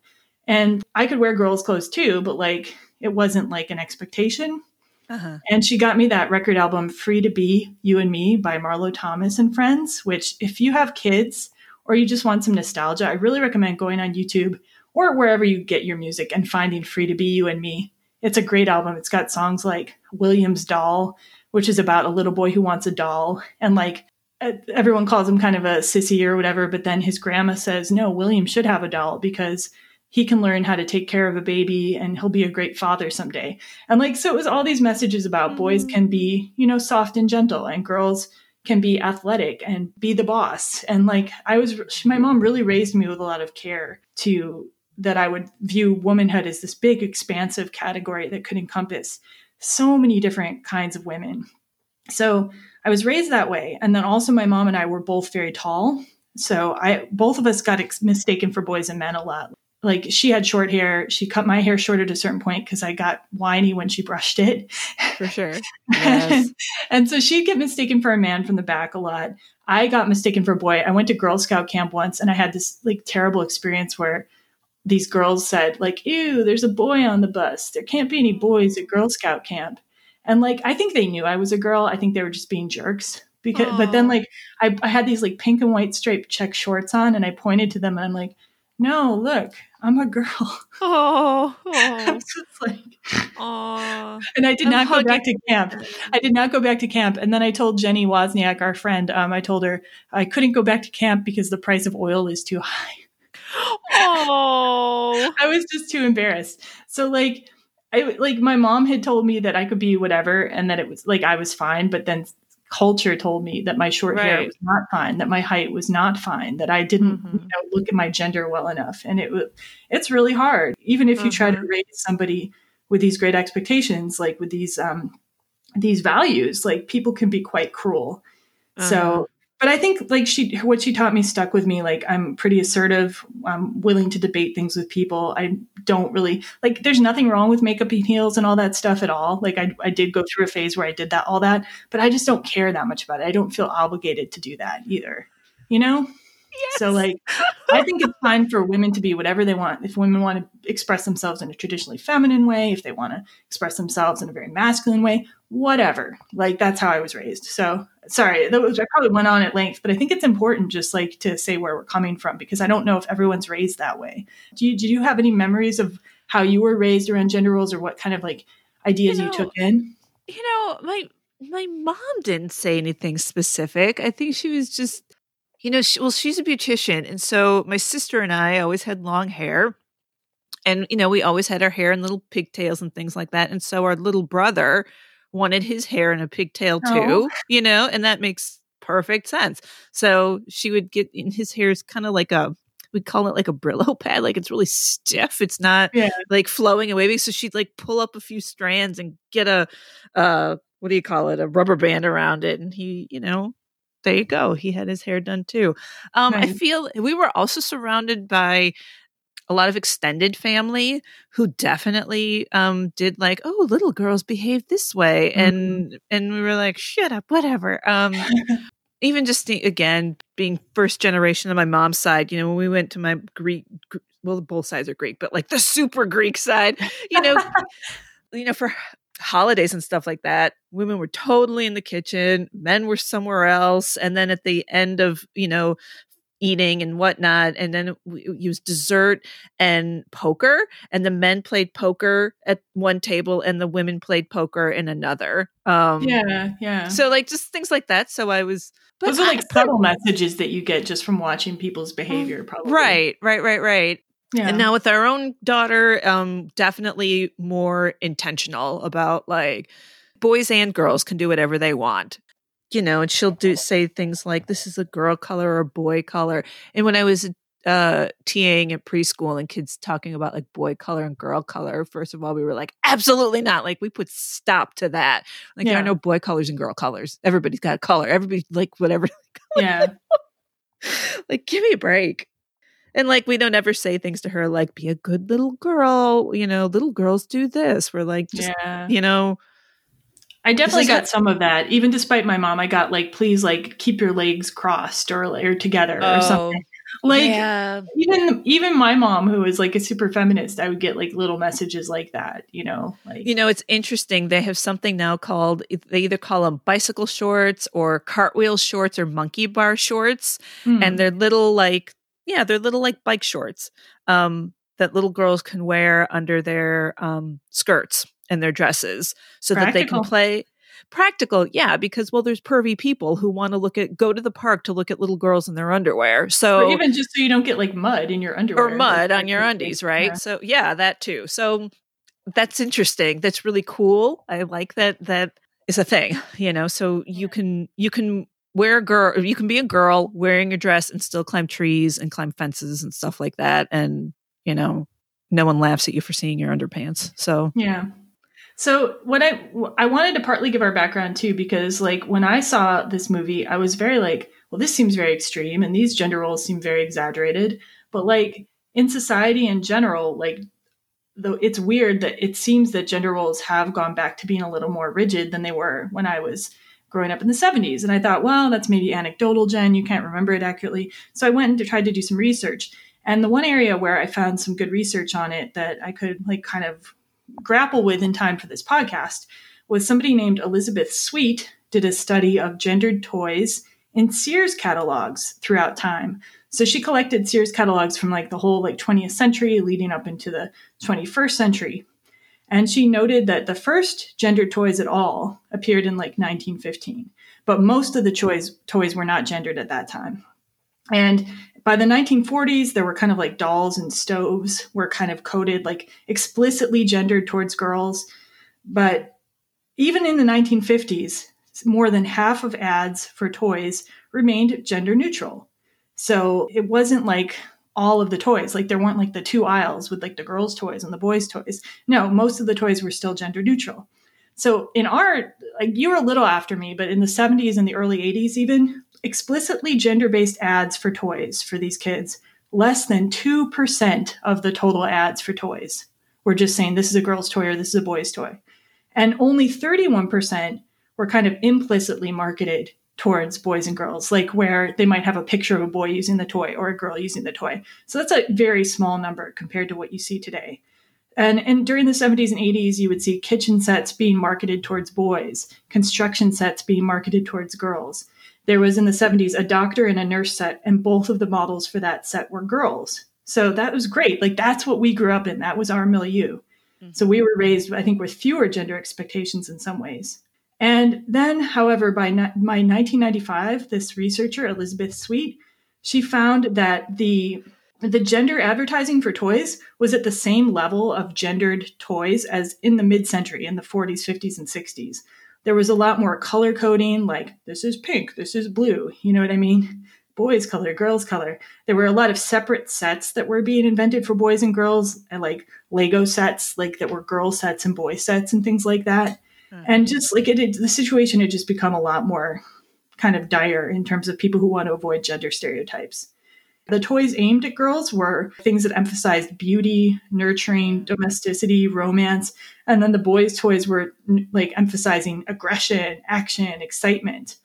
And I could wear girls' clothes too, but like it wasn't like an expectation. Uh-huh. And she got me that record album, Free to Be You and Me by Marlo Thomas and Friends, which, if you have kids or you just want some nostalgia, I really recommend going on YouTube or wherever you get your music and finding Free to Be You and Me. It's a great album. It's got songs like William's Doll, which is about a little boy who wants a doll. And like everyone calls him kind of a sissy or whatever, but then his grandma says, no, William should have a doll because he can learn how to take care of a baby and he'll be a great father someday. And like, so it was all these messages about mm-hmm. boys can be, you know, soft and gentle and girls can be athletic and be the boss. And like, I was, my mom really raised me with a lot of care to that I would view womanhood as this big, expansive category that could encompass so many different kinds of women. So I was raised that way. And then also, my mom and I were both very tall. So I both of us got ex- mistaken for boys and men a lot. Like she had short hair, she cut my hair short at a certain point because I got whiny when she brushed it. For sure. Yes. and, and so she'd get mistaken for a man from the back a lot. I got mistaken for a boy. I went to Girl Scout camp once and I had this like terrible experience where these girls said like ew there's a boy on the bus. There can't be any boys at girl scout camp. And like i think they knew i was a girl. I think they were just being jerks because Aww. but then like I, I had these like pink and white striped check shorts on and i pointed to them and i'm like no look i'm a girl. Oh, oh. like oh and i did I'm not hugging. go back to camp. i did not go back to camp. And then i told jenny wozniak our friend um, i told her i couldn't go back to camp because the price of oil is too high oh, I was just too embarrassed. So like, I like my mom had told me that I could be whatever, and that it was like I was fine. But then culture told me that my short right. hair was not fine, that my height was not fine, that I didn't mm-hmm. you know, look at my gender well enough, and it was it's really hard. Even if mm-hmm. you try to mm-hmm. raise somebody with these great expectations, like with these um these values, like people can be quite cruel. Uh-huh. So but I think like she what she taught me stuck with me. Like I'm pretty assertive. I'm willing to debate things with people. I don't really like there's nothing wrong with makeup and heels and all that stuff at all. Like I I did go through a phase where I did that all that, but I just don't care that much about it. I don't feel obligated to do that either. You know? Yes. So like I think it's fine for women to be whatever they want. If women want to express themselves in a traditionally feminine way, if they want to express themselves in a very masculine way, whatever. Like that's how I was raised. So sorry, that was I probably went on at length, but I think it's important just like to say where we're coming from because I don't know if everyone's raised that way. Do you do you have any memories of how you were raised around gender roles or what kind of like ideas you, know, you took in? You know, my my mom didn't say anything specific. I think she was just you know, she, well, she's a beautician. And so my sister and I always had long hair. And, you know, we always had our hair in little pigtails and things like that. And so our little brother wanted his hair in a pigtail too, oh. you know, and that makes perfect sense. So she would get in his hair is kind of like a, we call it like a Brillo pad. Like it's really stiff. It's not yeah. like flowing and wavy. So she'd like pull up a few strands and get a, uh, what do you call it? A rubber band around it. And he, you know, there you go. He had his hair done too. Um, I feel we were also surrounded by a lot of extended family who definitely um, did like, oh, little girls behave this way, mm-hmm. and and we were like, shut up, whatever. Um, even just again being first generation on my mom's side, you know, when we went to my Greek, well, both sides are Greek, but like the super Greek side, you know, you know, for holidays and stuff like that, women were totally in the kitchen, men were somewhere else. And then at the end of, you know, eating and whatnot, and then we used dessert and poker, and the men played poker at one table and the women played poker in another. Um, yeah, yeah. So like just things like that. So I was. Those are like subtle messages that you get just from watching people's behavior, probably. Right, right, right, right. Yeah. And now with our own daughter, um, definitely more intentional about like boys and girls can do whatever they want. You know, and she'll do say things like, "This is a girl color or a boy color." And when I was uh TAing at preschool and kids talking about like boy color and girl color, first of all, we were like, absolutely not. Like we put stop to that. Like yeah. there are no boy colors and girl colors. Everybody's got a color. Everybody like whatever. Yeah. like give me a break. And like we don't ever say things to her like be a good little girl, you know, little girls do this. We're like just yeah. you know, I definitely got some of that. Even despite my mom, I got like, please, like, keep your legs crossed or or together oh, or something. Like yeah. even even my mom, who is like a super feminist, I would get like little messages like that. You know, like you know, it's interesting. They have something now called they either call them bicycle shorts or cartwheel shorts or monkey bar shorts, mm. and they're little like yeah, they're little like bike shorts um, that little girls can wear under their um, skirts and their dresses so Practical. that they can play practical yeah because well there's pervy people who want to look at go to the park to look at little girls in their underwear so or even just so you don't get like mud in your underwear or mud on your undies right? Yeah. so yeah that too. So that's interesting. That's really cool. I like that that is a thing you know? So you can you can wear a girl you can be a girl wearing a dress and still climb trees and climb fences and stuff like that and you know no one laughs at you for seeing your underpants so. Yeah. So what i i wanted to partly give our background too because like when i saw this movie i was very like well this seems very extreme and these gender roles seem very exaggerated but like in society in general like though it's weird that it seems that gender roles have gone back to being a little more rigid than they were when i was growing up in the 70s. And I thought, well, that's maybe anecdotal, Jen. You can't remember it accurately. So I went and tried to do some research. And the one area where I found some good research on it that I could like kind of grapple with in time for this podcast was somebody named Elizabeth Sweet did a study of gendered toys in Sears catalogs throughout time. So she collected Sears catalogs from like the whole like 20th century leading up into the 21st century. And she noted that the first gendered toys at all appeared in like 1915, but most of the toys, toys were not gendered at that time. And by the 1940s, there were kind of like dolls and stoves were kind of coded like explicitly gendered towards girls. But even in the 1950s, more than half of ads for toys remained gender neutral. So it wasn't like all of the toys. Like there weren't like the two aisles with like the girls' toys and the boys' toys. No, most of the toys were still gender neutral. So in art, like you were a little after me, but in the 70s and the early 80s, even explicitly gender based ads for toys for these kids, less than 2% of the total ads for toys were just saying this is a girl's toy or this is a boy's toy. And only 31% were kind of implicitly marketed towards boys and girls, like where they might have a picture of a boy using the toy or a girl using the toy. So that's a very small number compared to what you see today. And, and during the 70s and 80s, you would see kitchen sets being marketed towards boys, construction sets being marketed towards girls. There was in the 70s a doctor and a nurse set, and both of the models for that set were girls. So that was great. Like that's what we grew up in. That was our milieu. Mm-hmm. So we were raised, I think, with fewer gender expectations in some ways. And then, however, by, by 1995, this researcher, Elizabeth Sweet, she found that the the gender advertising for toys was at the same level of gendered toys as in the mid-century in the 40s 50s and 60s there was a lot more color coding like this is pink this is blue you know what i mean? Boys color girls color. There were a lot of separate sets that were being invented for boys and girls and like lego sets like that were girl sets and boy sets and things like that Mm-hmm. And just like it, it, the situation had just become a lot more kind of dire in terms of people who want to avoid gender stereotypes. The toys aimed at girls were things that emphasized beauty, nurturing, domesticity, romance, and then the boys' toys were like emphasizing aggression, action, excitement.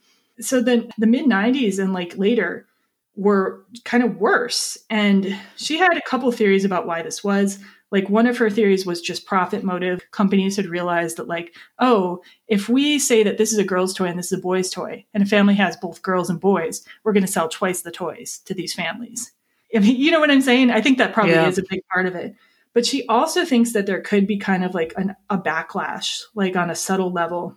So then the mid 90s and like later were kind of worse. And she had a couple theories about why this was like one of her theories was just profit motive. Companies had realized that like oh if we say that this is a girl's toy and this is a boy's toy and a family has both girls and boys we're going to sell twice the toys to these families. I mean, you know what i'm saying? I think that probably yeah. is a big part of it. But she also thinks that there could be kind of like an, a backlash like on a subtle level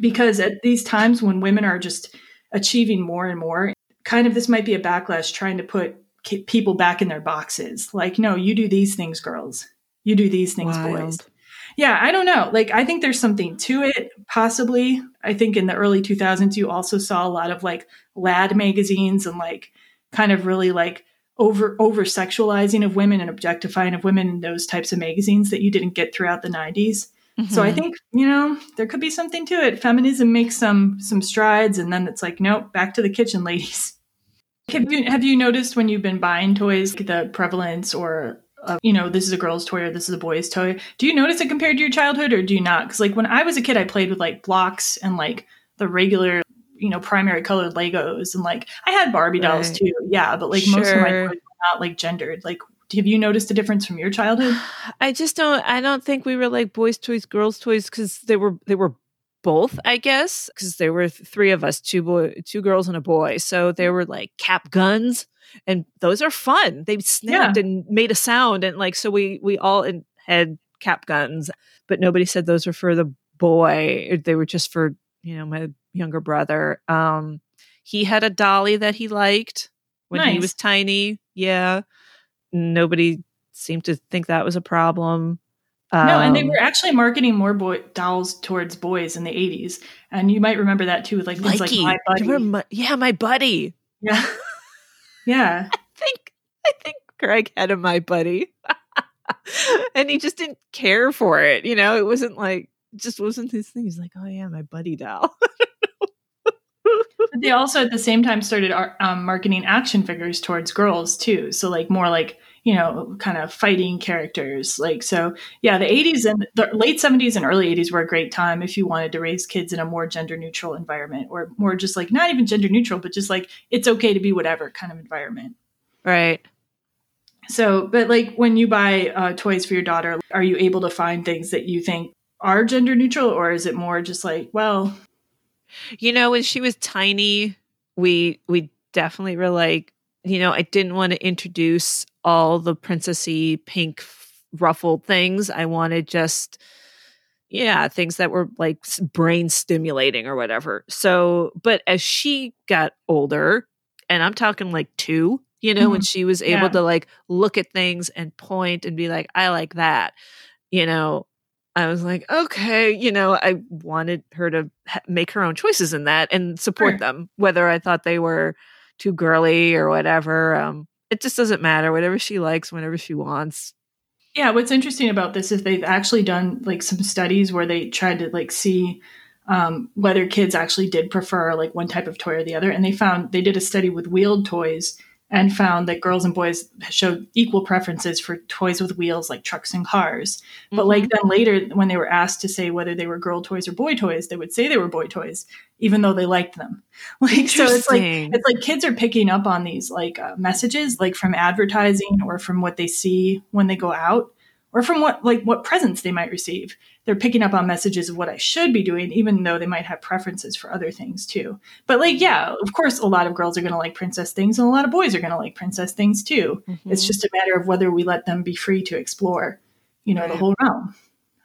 because at these times when women are just achieving more and more kind of this might be a backlash trying to put people back in their boxes. Like no you do these things girls you do these things, Wild. boys. Yeah, I don't know. Like, I think there's something to it, possibly. I think in the early 2000s, you also saw a lot of like lad magazines and like kind of really like over over sexualizing of women and objectifying of women in those types of magazines that you didn't get throughout the 90s. Mm-hmm. So I mm-hmm. think you know there could be something to it. Feminism makes some some strides, and then it's like, nope, back to the kitchen, ladies. Have you have you noticed when you've been buying toys the prevalence or of, you know, this is a girl's toy or this is a boy's toy. Do you notice it compared to your childhood or do you not? Because like when I was a kid, I played with like blocks and like the regular, you know, primary colored Legos and like I had Barbie right. dolls too. Yeah, but like sure. most of my toys were not like gendered. Like have you noticed a difference from your childhood? I just don't I don't think we were like boys toys, girls toys cuz they were they were both, I guess, because there were three of us, two boy, two girls and a boy. So there were like cap guns and those are fun. They snapped yeah. and made a sound, and like so we we all had cap guns, but nobody said those were for the boy. They were just for you know my younger brother. Um, he had a dolly that he liked when nice. he was tiny. Yeah, nobody seemed to think that was a problem. Um, no, and they um, were actually marketing more boy dolls towards boys in the '80s, and you might remember that too, with like things like my buddy. My, yeah, my buddy. Yeah. Yeah. I think I think Greg had a my buddy. and he just didn't care for it. You know, it wasn't like just wasn't his thing. He's like, oh yeah, my buddy doll. they also at the same time started um, marketing action figures towards girls too. So like more like you know kind of fighting characters. Like so, yeah. The '80s and the late '70s and early '80s were a great time if you wanted to raise kids in a more gender neutral environment, or more just like not even gender neutral, but just like it's okay to be whatever kind of environment. Right. So, but like when you buy uh, toys for your daughter, are you able to find things that you think are gender neutral, or is it more just like, well, you know, when she was tiny, we we definitely were like, you know, I didn't want to introduce all the princessy pink ruffled things. I wanted just yeah, things that were like brain stimulating or whatever. So, but as she got older, and I'm talking like 2, you know, mm-hmm. when she was able yeah. to like look at things and point and be like, I like that, you know, I was like, okay, you know, I wanted her to ha- make her own choices in that and support sure. them, whether I thought they were too girly or whatever. Um, it just doesn't matter. Whatever she likes, whenever she wants. Yeah, what's interesting about this is they've actually done like some studies where they tried to like see um, whether kids actually did prefer like one type of toy or the other, and they found they did a study with wheeled toys and found that girls and boys showed equal preferences for toys with wheels like trucks and cars. Mm-hmm. But like then later, when they were asked to say whether they were girl toys or boy toys, they would say they were boy toys, even though they liked them. Like so, it's like it's like kids are picking up on these like uh, messages, like from advertising or from what they see when they go out, or from what like what presents they might receive they're picking up on messages of what I should be doing, even though they might have preferences for other things too. But like, yeah, of course, a lot of girls are going to like princess things, and a lot of boys are going to like princess things too. Mm-hmm. It's just a matter of whether we let them be free to explore, you know, right. the whole realm.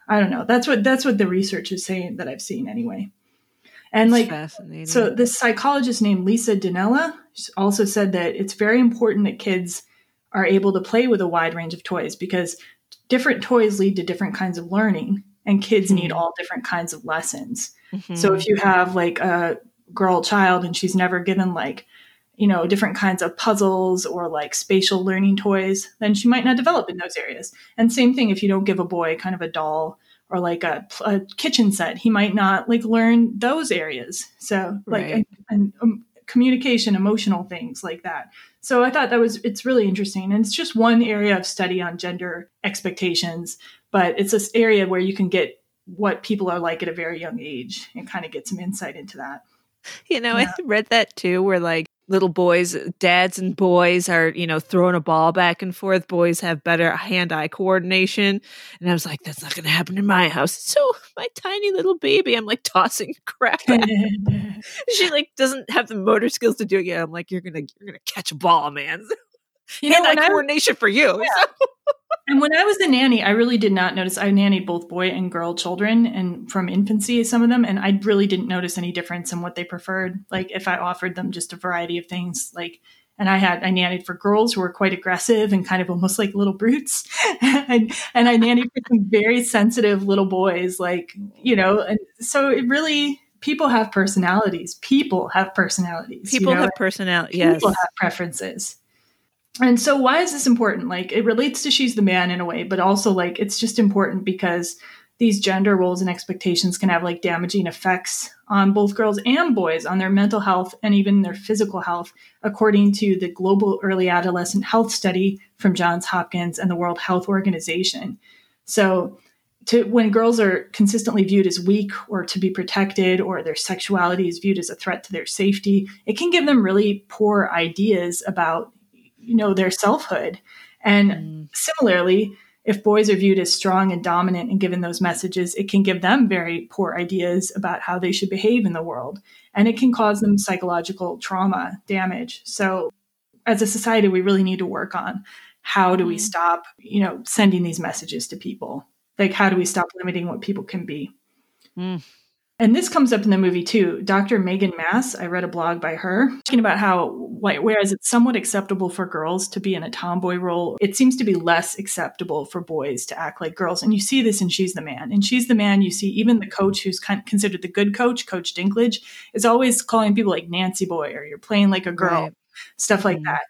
I don't know. That's what that's what the research is saying that I've seen anyway. And like, so this psychologist named Lisa Dinella also said that it's very important that kids are able to play with a wide range of toys because different toys lead to different kinds of learning and kids mm-hmm. need all different kinds of lessons. Mm-hmm. So if you have like a girl child and she's never given like you know different kinds of puzzles or like spatial learning toys then she might not develop in those areas and same thing if you don't give a boy kind of a doll or like a, a kitchen set. He might not like learn those areas. So like Right. and, um, communication, emotional things like that. So I thought that was it's really interesting, and it's just one area of study on gender expectations, but it's this area where you can get what people are like at a very young age and kind of get some insight into that. You know, Yeah. I read that too, where like little boys, dads and boys are, you know, throwing a ball back and forth. Boys have better hand eye coordination. And I was like, that's not going to happen in my house. So my tiny little baby, I'm like tossing crap she like doesn't have the motor skills to do it yet. I'm like, you're going to, you're going to catch a ball, man. You know, hand eye when I, coordination for you. and when I was a nanny, I really did not notice. I nannied both boy and girl children, and from infancy, some of them, and I really didn't notice any difference in what they preferred. Like if I offered them just a variety of things, like, and I had I nannied for girls who were quite aggressive and kind of almost like little brutes, and and I nannied for some very sensitive little boys, like you know, and so it really people have personalities. People have personalities. you People know? have personality. Yes. people have preferences. And so why is this important? Like it relates to she's the man in a way, but also like it's just important because these gender roles and expectations can have like damaging effects on both girls and boys on their mental health and even their physical health according to the global early adolescent health study from Johns Hopkins and the World Health Organization. So to when girls are consistently viewed as weak or to be protected or their sexuality is viewed as a threat to their safety it can give them really poor ideas about you know their selfhood. And similarly if boys are viewed as strong and dominant and given those messages it can give them very poor ideas about how they should behave in the world. And it can cause them psychological trauma damage. So as a society we really need to work on how do we stop you know sending these messages to people? Like how do we stop limiting what people can be? Mm. And this comes up in the movie too dr megan Maas i read a blog by her talking about how whereas it's somewhat acceptable for girls to be in a tomboy role it seems to be less acceptable for boys to act like girls and you see this in she's the man and she's the man you see even the coach who's kind considered the good coach coach dinklage is always calling people like nancy boy or you're playing like a girl Right. stuff like Mm. that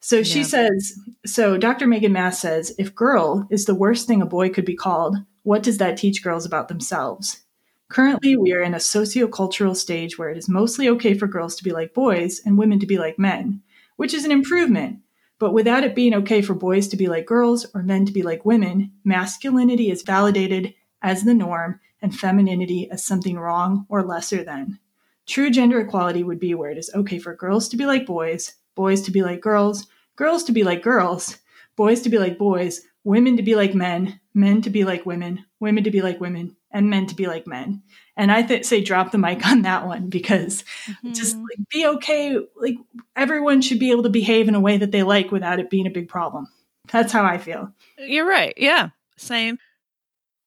so she Yeah. says, so Dr. Megan Maas says, if girl is the worst thing a boy could be called, what does that teach girls about themselves? Currently, we are in a sociocultural stage where it is mostly okay for girls to be like boys and women to be like men, which is an improvement. But without it being okay for boys to be like girls or men to be like women, masculinity is validated as the norm and femininity as something wrong or lesser than. True gender equality would be where it is okay for girls to be like boys, boys to be like girls, girls to be like girls, boys to be like boys, women to be like men, men to be like women, women to be like women, and men to be like men. And I th- say drop the mic on that one because just mm-hmm. like be okay. Like everyone should be able to behave in a way that they like without it being a big problem. That's how I feel. You're right. Yeah. Same.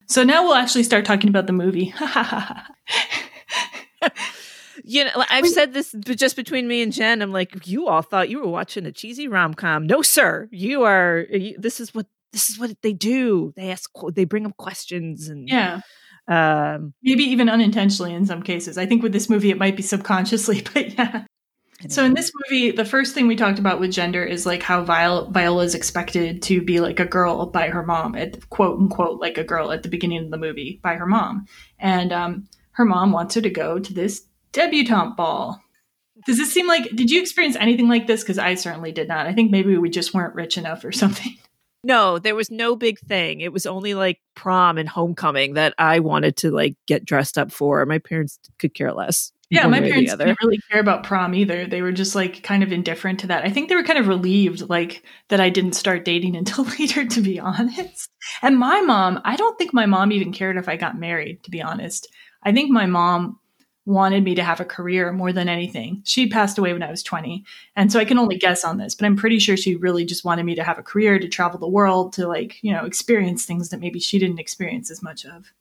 So now we'll actually start talking about the movie. You know, I've said this just between me and Jen. I'm like, you all thought you were watching a cheesy rom com. No, sir. You are. You, this is what this is what they do. They ask. They bring up questions and yeah. Um, Maybe even unintentionally in some cases. I think with this movie, it might be subconsciously, but yeah. So in this movie, the first thing we talked about with gender is like how Viola, Viola is expected to be like a girl by her mom, at quote unquote like a girl at the beginning of the movie by her mom, and um, her mom wants her to go to this debutante ball. Does this seem like? Did you experience anything like this? Because I certainly did not. I think maybe we just weren't rich enough or something. No, there was no big thing. It was only like prom and homecoming that I wanted to like get dressed up for. My parents could care less. Yeah, my way or the parents didn't really care about prom either. They were just like kind of indifferent to that. I think they were kind of relieved, like that I didn't start dating until later, to be honest. And my mom, I don't think my mom even cared if I got married, to be honest. I think my mom wanted me to have a career more than anything. She passed away when I was 20. And so I can only guess on this, but I'm pretty sure she really just wanted me to have a career, to travel the world, to like, you know, experience things that maybe she didn't experience as much of.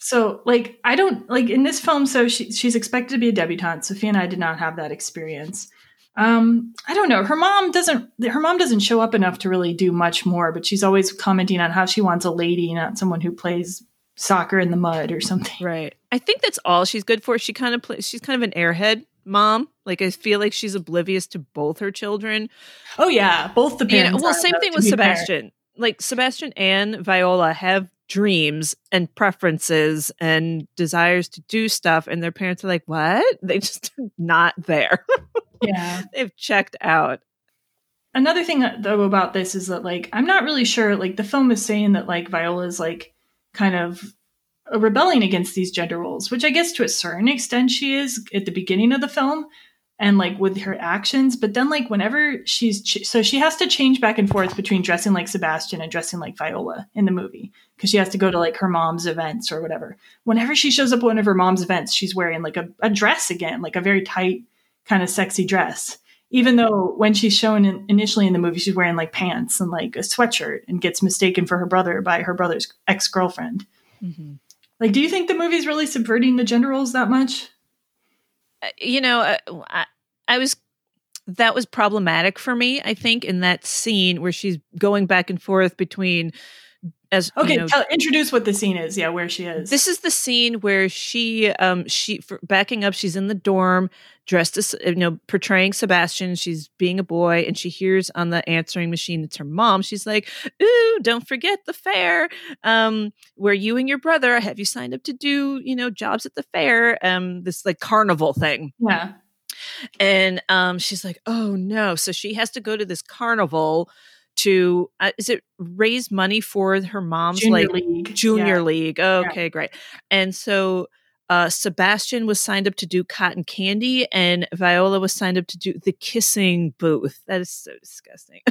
So, like, I don't like in this film. So she, she's expected to be a debutante. Sophia and I did not have that experience. Um, I don't know. Her mom doesn't. Her mom doesn't show up enough to really do much more. But she's always commenting on how she wants a lady, not someone who plays soccer in the mud or something. Right. I think that's all she's good for. She kind of plays. She's kind of an airhead mom. Like I feel like she's oblivious to both her children. Oh yeah, both the You know, parents. well, same thing with. Sebastian. Like Sebastian and Viola have dreams and preferences and desires to do stuff and their parents are like what they just not there yeah they've checked out another thing uh, though about this is that like i'm not really sure like the film is saying that like viola's like kind of a rebelling against these gender roles which i guess to a certain extent she is at the beginning of the film and like with her actions. But then like whenever she's ch- so she has to change back and forth between dressing like sebastian and dressing like viola in the movie because she has to go to like her mom's events or whatever. Whenever she shows up at one of her mom's events she's wearing like a, a dress again like a very tight kind of sexy dress even though when she's shown in, initially in the movie she's wearing like pants and like a sweatshirt and gets mistaken for her brother by her brother's ex-girlfriend mm-hmm. like do you think the movie's really subverting the gender roles that much uh, you know, uh, I, I was that was problematic for me. I think in that scene where she's going back and forth between as okay you know, tell, introduce what the scene is. Yeah where she is. This is the scene where she um she for, backing up she's in the dorm dressed as you know portraying sebastian. She's being a boy and she hears on the answering machine it's her mom. She's like ooh don't forget the fair um where you and your brother have you signed up to do you know jobs at the fair? Um this like carnival thing. Yeah. And um she's like oh no. So she has to go to this carnival to uh, is it raise money for her mom's junior like league. junior yeah. league okay yeah. great and so uh, Sebastian was signed up to do cotton candy, and Viola was signed up to do the kissing booth. That is so disgusting.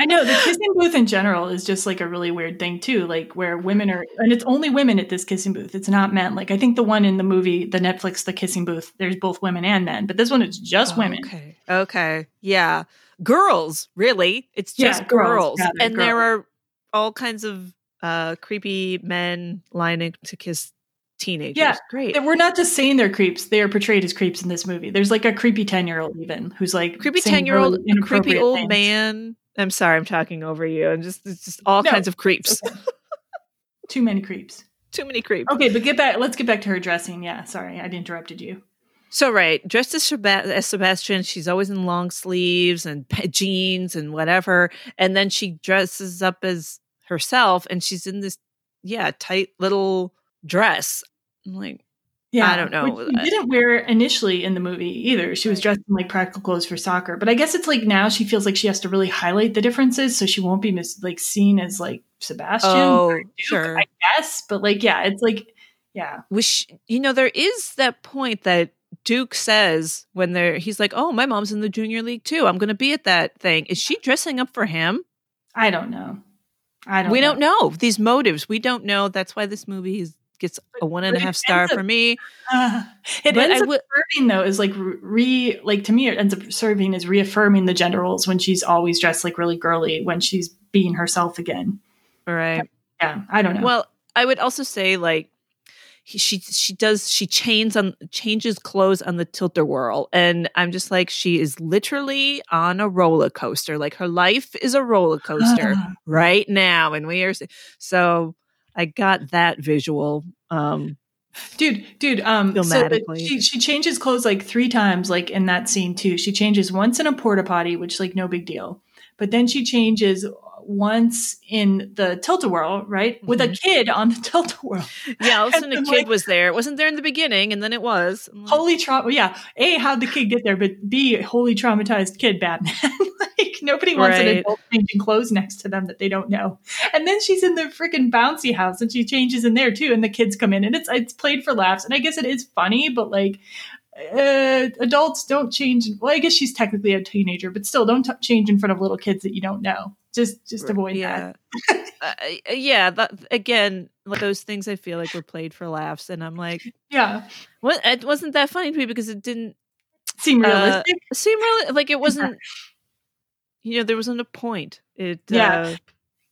I know the kissing booth in general is just like a really weird thing too, like where women are, and it's only women at this kissing booth. It's not men. Like I think the one in the movie, the Netflix, the kissing booth, there's both women and men, but this one it's just oh, women. Okay, okay, yeah girls, really. It's just yeah, girls. girls. and girls. there are all kinds of uh creepy men lining to kiss teenagers. Yeah, great. We're not just saying they're creeps; they are portrayed as creeps in this movie. There's like a creepy ten year old even who's like creepy ten year old, really creepy old things. man. I'm sorry, I'm talking over you, and just it's just all No. kinds of creeps. Too many creeps. Too many creeps. Okay, but get back. Let's get back to her dressing. Yeah, sorry, I interrupted you. So right, dressed as, Seba- as Sebastian, she's always in long sleeves and jeans and whatever, and then she dresses up as herself, and she's in this yeah tight little dress. I'm like, Yeah, I don't know. She didn't wear initially in the movie either. She was dressed in like practical clothes for soccer, but I guess it's like now she feels like she has to really highlight the differences, so she won't be mis- like seen as like Sebastian. oh or Duke, sure. I guess. But like, yeah, it's like, yeah, Which you know, there is that point that Duke says when they're he's like, "Oh, my mom's in the junior league too. I'm going to be at that thing." Is she dressing up for him? I don't know. I don't. we know. don't know these motives. We don't know. That's why this movie is, gets a one and a half star up- for me. Uh, it ends up serving though is like re like to me it ends up serving as reaffirming the gender roles when she's always dressed like really girly when she's being herself again. Right. Yeah, I don't know. Well, I would also say like he, she she does she chains on changes clothes on the tilt-a-whirl, and I'm just like she is literally on a roller coaster. Like her life is a roller coaster right now, and we are so. I got that visual. Um, dude, dude, um, so she she changes clothes like three times, like in that scene too. She changes once in a porta potty, which like no big deal, but then she changes once in the tilt-a-whirl, right, with a kid on the tilt-a-whirl. yeah, all of a sudden kid like- was there. It wasn't there in the beginning, and then it was. Like, Holy trauma! Yeah, a how'd the kid get there? But b wholly traumatized kid, Batman. like nobody wants an Right. adult changing clothes next to them that they don't know. And then she's in the freaking bouncy house, and she changes in there too. And the kids come in, and it's it's played for laughs. And I guess it is funny, but like. Uh, adults don't change. Well, I guess she's technically a teenager, but still, don't t- change in front of little kids that you don't know. Just, just avoid yeah, that. uh, yeah. That, again, like those things I feel like were played for laughs, and I'm like, Yeah, what? It wasn't that funny to me because it didn't seem Uh, realistic. seem really like it wasn't. You know, there wasn't a point. It Yeah. uh,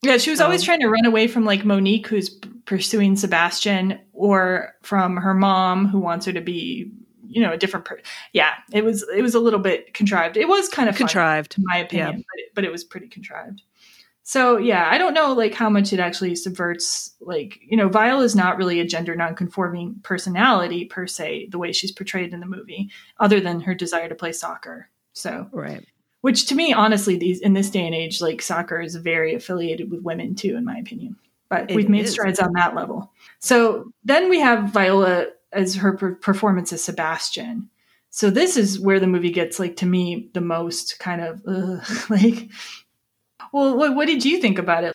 Yeah, she was always So- trying to run away from like Monique, who's pursuing Sebastian, or from her mom, who wants her to be, you know, a different person. Yeah, it was it was a little bit contrived. It was kind of contrived. in my opinion, but, it, but it was pretty contrived. So yeah, I don't know like how much it actually subverts. Like you know, Viola is not really a gender nonconforming personality per se, the way she's portrayed in the movie, other than her desire to play soccer. So Right. which to me honestly these in this day and age like soccer is very affiliated with women too in my opinion but it we've made is. strides on that level. So then we have Viola as her performance as Sebastian. So this is where the movie gets like to me the most kind of ugh, like. Well, what, what did you think about it?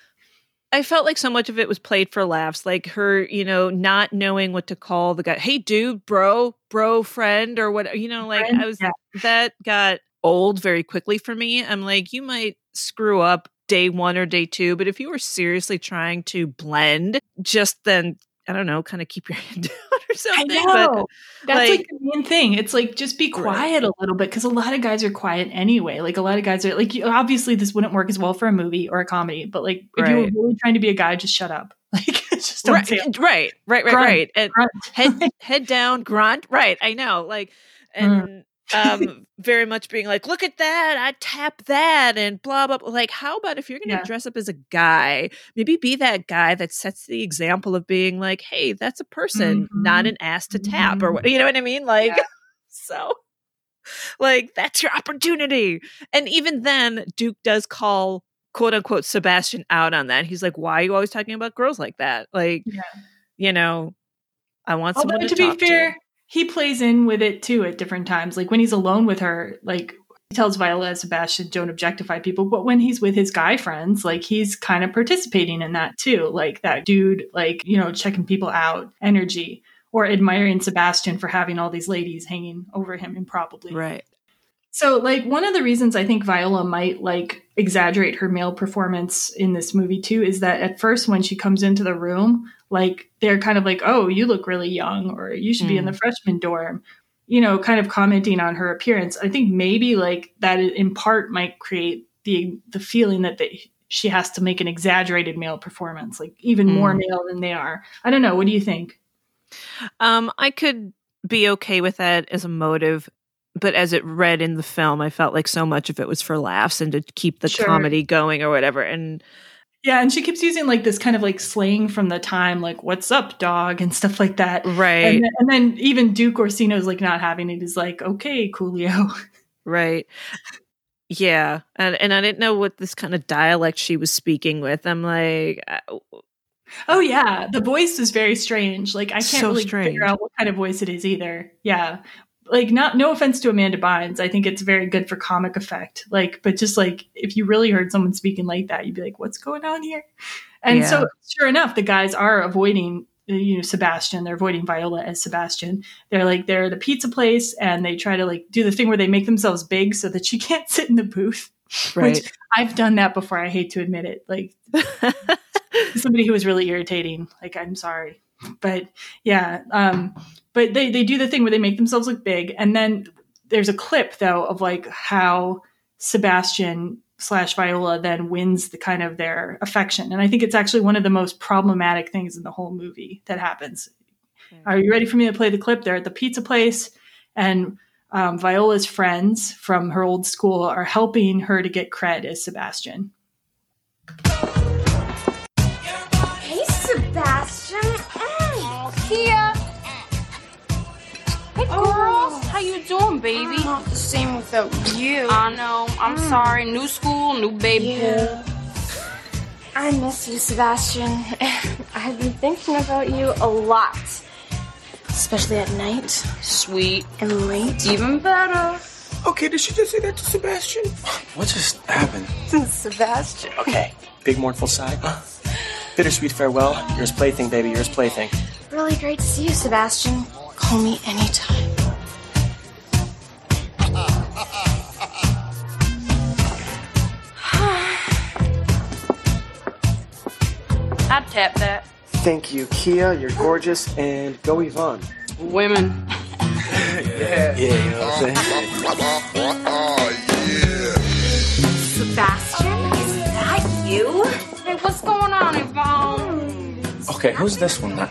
I felt like so much of it was played for laughs, like her, you know, not knowing what to call the guy. Hey, dude, bro, bro, friend, or what, you know, like friend? I was yeah. that got old very quickly for me. I'm like, you might screw up day one or day two, but if you were seriously trying to blend, just then I don't know, kind of keep your hand down or something. I know. But, That's like, like, the main thing. It's like just be quiet right. a little bit because a lot of guys are quiet anyway. Like a lot of guys are like, obviously this wouldn't work as well for a movie or a comedy, but like if right. you were really trying to be a guy, just shut up. Like just don't right, right, right, right, grunt, right. And head head down, grunt. Right, I know. Like mm. and. Mm um, very much being like, look at that, I tap that, and blah blah. blah. Like, how about if you're going to yeah. dress up as a guy, maybe be that guy that sets the example of being like, hey, that's a person, mm-hmm. not an ass to tap, mm-hmm. or what? You know what I mean? Like, yeah. so, like that's your opportunity. And even then, Duke does call quote unquote Sebastian out on that. He's like, why are you always talking about girls like that? Like, yeah. you know, I want someone to, to be fair. To he plays in with it too at different times. Like when he's alone with her, like he tells Viola and Sebastian don't objectify people, but when he's with his guy friends, like he's kind of participating in that too. Like that dude, like, you know, checking people out energy or admiring Sebastian for having all these ladies hanging over him improbably. Right. So, like, one of the reasons I think Viola might like exaggerate her male performance in this movie too is that at first, when she comes into the room, like they're kind of like, "Oh, you look really young," or "You should mm. be in the mm. freshman dorm," you know, kind of commenting on her appearance. I think maybe like that in part might create the the feeling that they, she has to make an exaggerated male performance, like even mm. more male than they are. I don't know. What do you think? Um, I could be okay with that as a motive but as it read in the film, I felt like so much of it was for laughs and to keep the sure. comedy going or whatever. And yeah, and she keeps using like this kind of like slang from the time, like "What's up, dog?" and stuff like that. Right. And then, and then even Duke Orsino's like not having it. He's like, "Okay, Coolio." Right. Yeah, and and I didn't know what this kind of dialect she was speaking with. I'm like, uh, oh yeah, the voice is very strange. Like I can't so really strange. figure out what kind of voice it is either. Yeah, like not no offense to Amanda Bynes, I think it's very good for comic effect. Like, but just like if you really heard someone speaking like that, you'd be like, "What's going on here?" And yeah. so, sure enough, the guys are avoiding uh, you know Sebastian. They're avoiding Viola as Sebastian. They're like they're at a pizza place, and they try to like do the thing where they make themselves big so that she can't sit in the booth. Right. Which I've done that before. I hate to admit it. Like somebody who was really irritating. Like I'm sorry but yeah um but they they do the thing where they make themselves look big and then there's a clip though of like how sebastian slash viola then wins the kind of their affection and i think it's actually one of the most problematic things in the whole movie that happens okay. are you ready for me to play the clip they're at the pizza place and um, viola's friends from her old school are helping her to get cred as sebastian hey sebastian Kia. Hey, girl. Oh. How you doing, baby? I'm not the same without you. I know. I'm mm. sorry. New school, new baby yeah. I miss you, Sebastian. I've been thinking about you a lot. Especially at night. Sweet. And late. Even better. Okay, did she just say that to Sebastian? What just happened? Sebastian. Okay, big mournful sigh. Bittersweet farewell. Yours plaything, baby. Yours plaything. Really great to see you, Sebastian. Call me anytime. I'd tap that. Thank you, Kia. You're gorgeous. And go Yvonne. Women. yeah. Yeah, you know what I'm saying? Oh yeah. Sebastian, is that you? Hey, what's going on, Yvonne? Okay, who's this one then?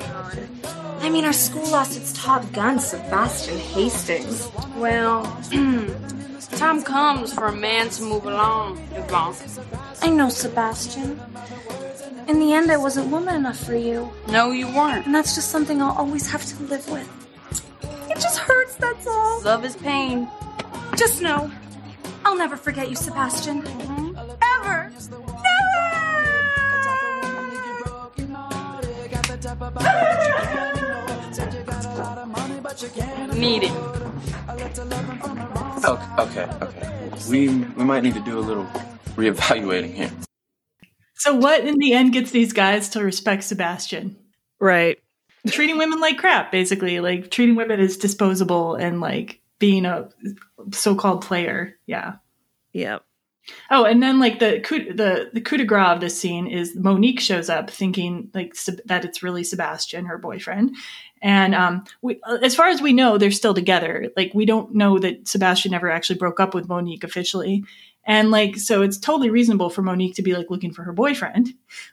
I mean, our school lost its top gun, Sebastian Hastings. Well, time comes for a man to move along, Yvonne. I know, Sebastian. In the end, I wasn't woman enough for you. No, you weren't. And that's just something I'll always have to live with. It just hurts, that's all. Love is pain. Just know, I'll never forget you, Sebastian. Mm-hmm. Ever! Never! Meeting. Okay, okay, okay. We we might need to do a little reevaluating here. So, what in the end gets these guys to respect Sebastian? Right. Treating women like crap, basically, like treating women as disposable and like being a so-called player. Yeah. Yep. Oh, and then like the coup, the the coup de grace of this scene is Monique shows up thinking like that it's really Sebastian, her boyfriend, and um, we, as far as we know, they're still together. Like we don't know that Sebastian ever actually broke up with Monique officially, and like, so it's totally reasonable for Monique to be like looking for her boyfriend.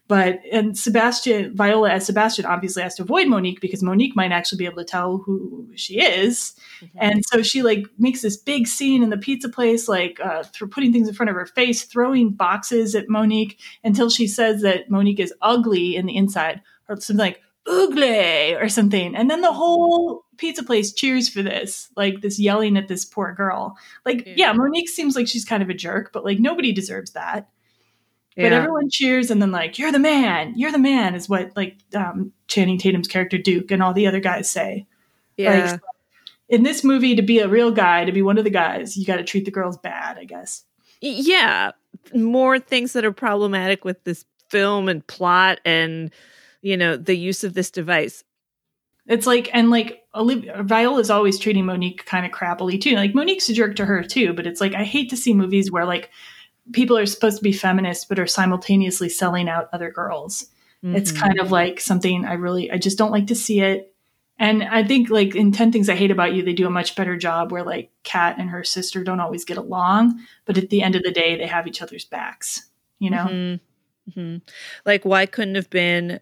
But, and Sebastian, Viola as Sebastian obviously has to avoid Monique because Monique might actually be able to tell who she is. Mm-hmm. And so she like makes this big scene in the pizza place, like uh, th- putting things in front of her face, throwing boxes at Monique until she says that Monique is ugly in the inside or something like, ugly or something. And then the whole pizza place cheers for this, like this yelling at this poor girl. Like, yeah, yeah Monique seems like she's kind of a jerk, but like nobody deserves that. Yeah. But everyone cheers and then like, you're the man, you're the man is what like um, Channing Tatum's character Duke and all the other guys say. Yeah. Like, in this movie, to be a real guy, to be one of the guys, you got to treat the girls bad, I guess. Yeah. More things that are problematic with this film and plot and you know the use of this device it's like and like Olivia, Viola's always treating Monique kind of crappily too. Like Monique's a jerk to her too, but it's like I hate to see movies where like people are supposed to be feminist but are simultaneously selling out other girls. Mm-hmm. It's kind of like something I really I just don't like to see it. And I think like in 10 Things I Hate About You, they do a much better job where like Kat and her sister don't always get along, but at the end of the day, they have each other's backs, you know? Mm-hmm. Mm-hmm. Like, why couldn't have been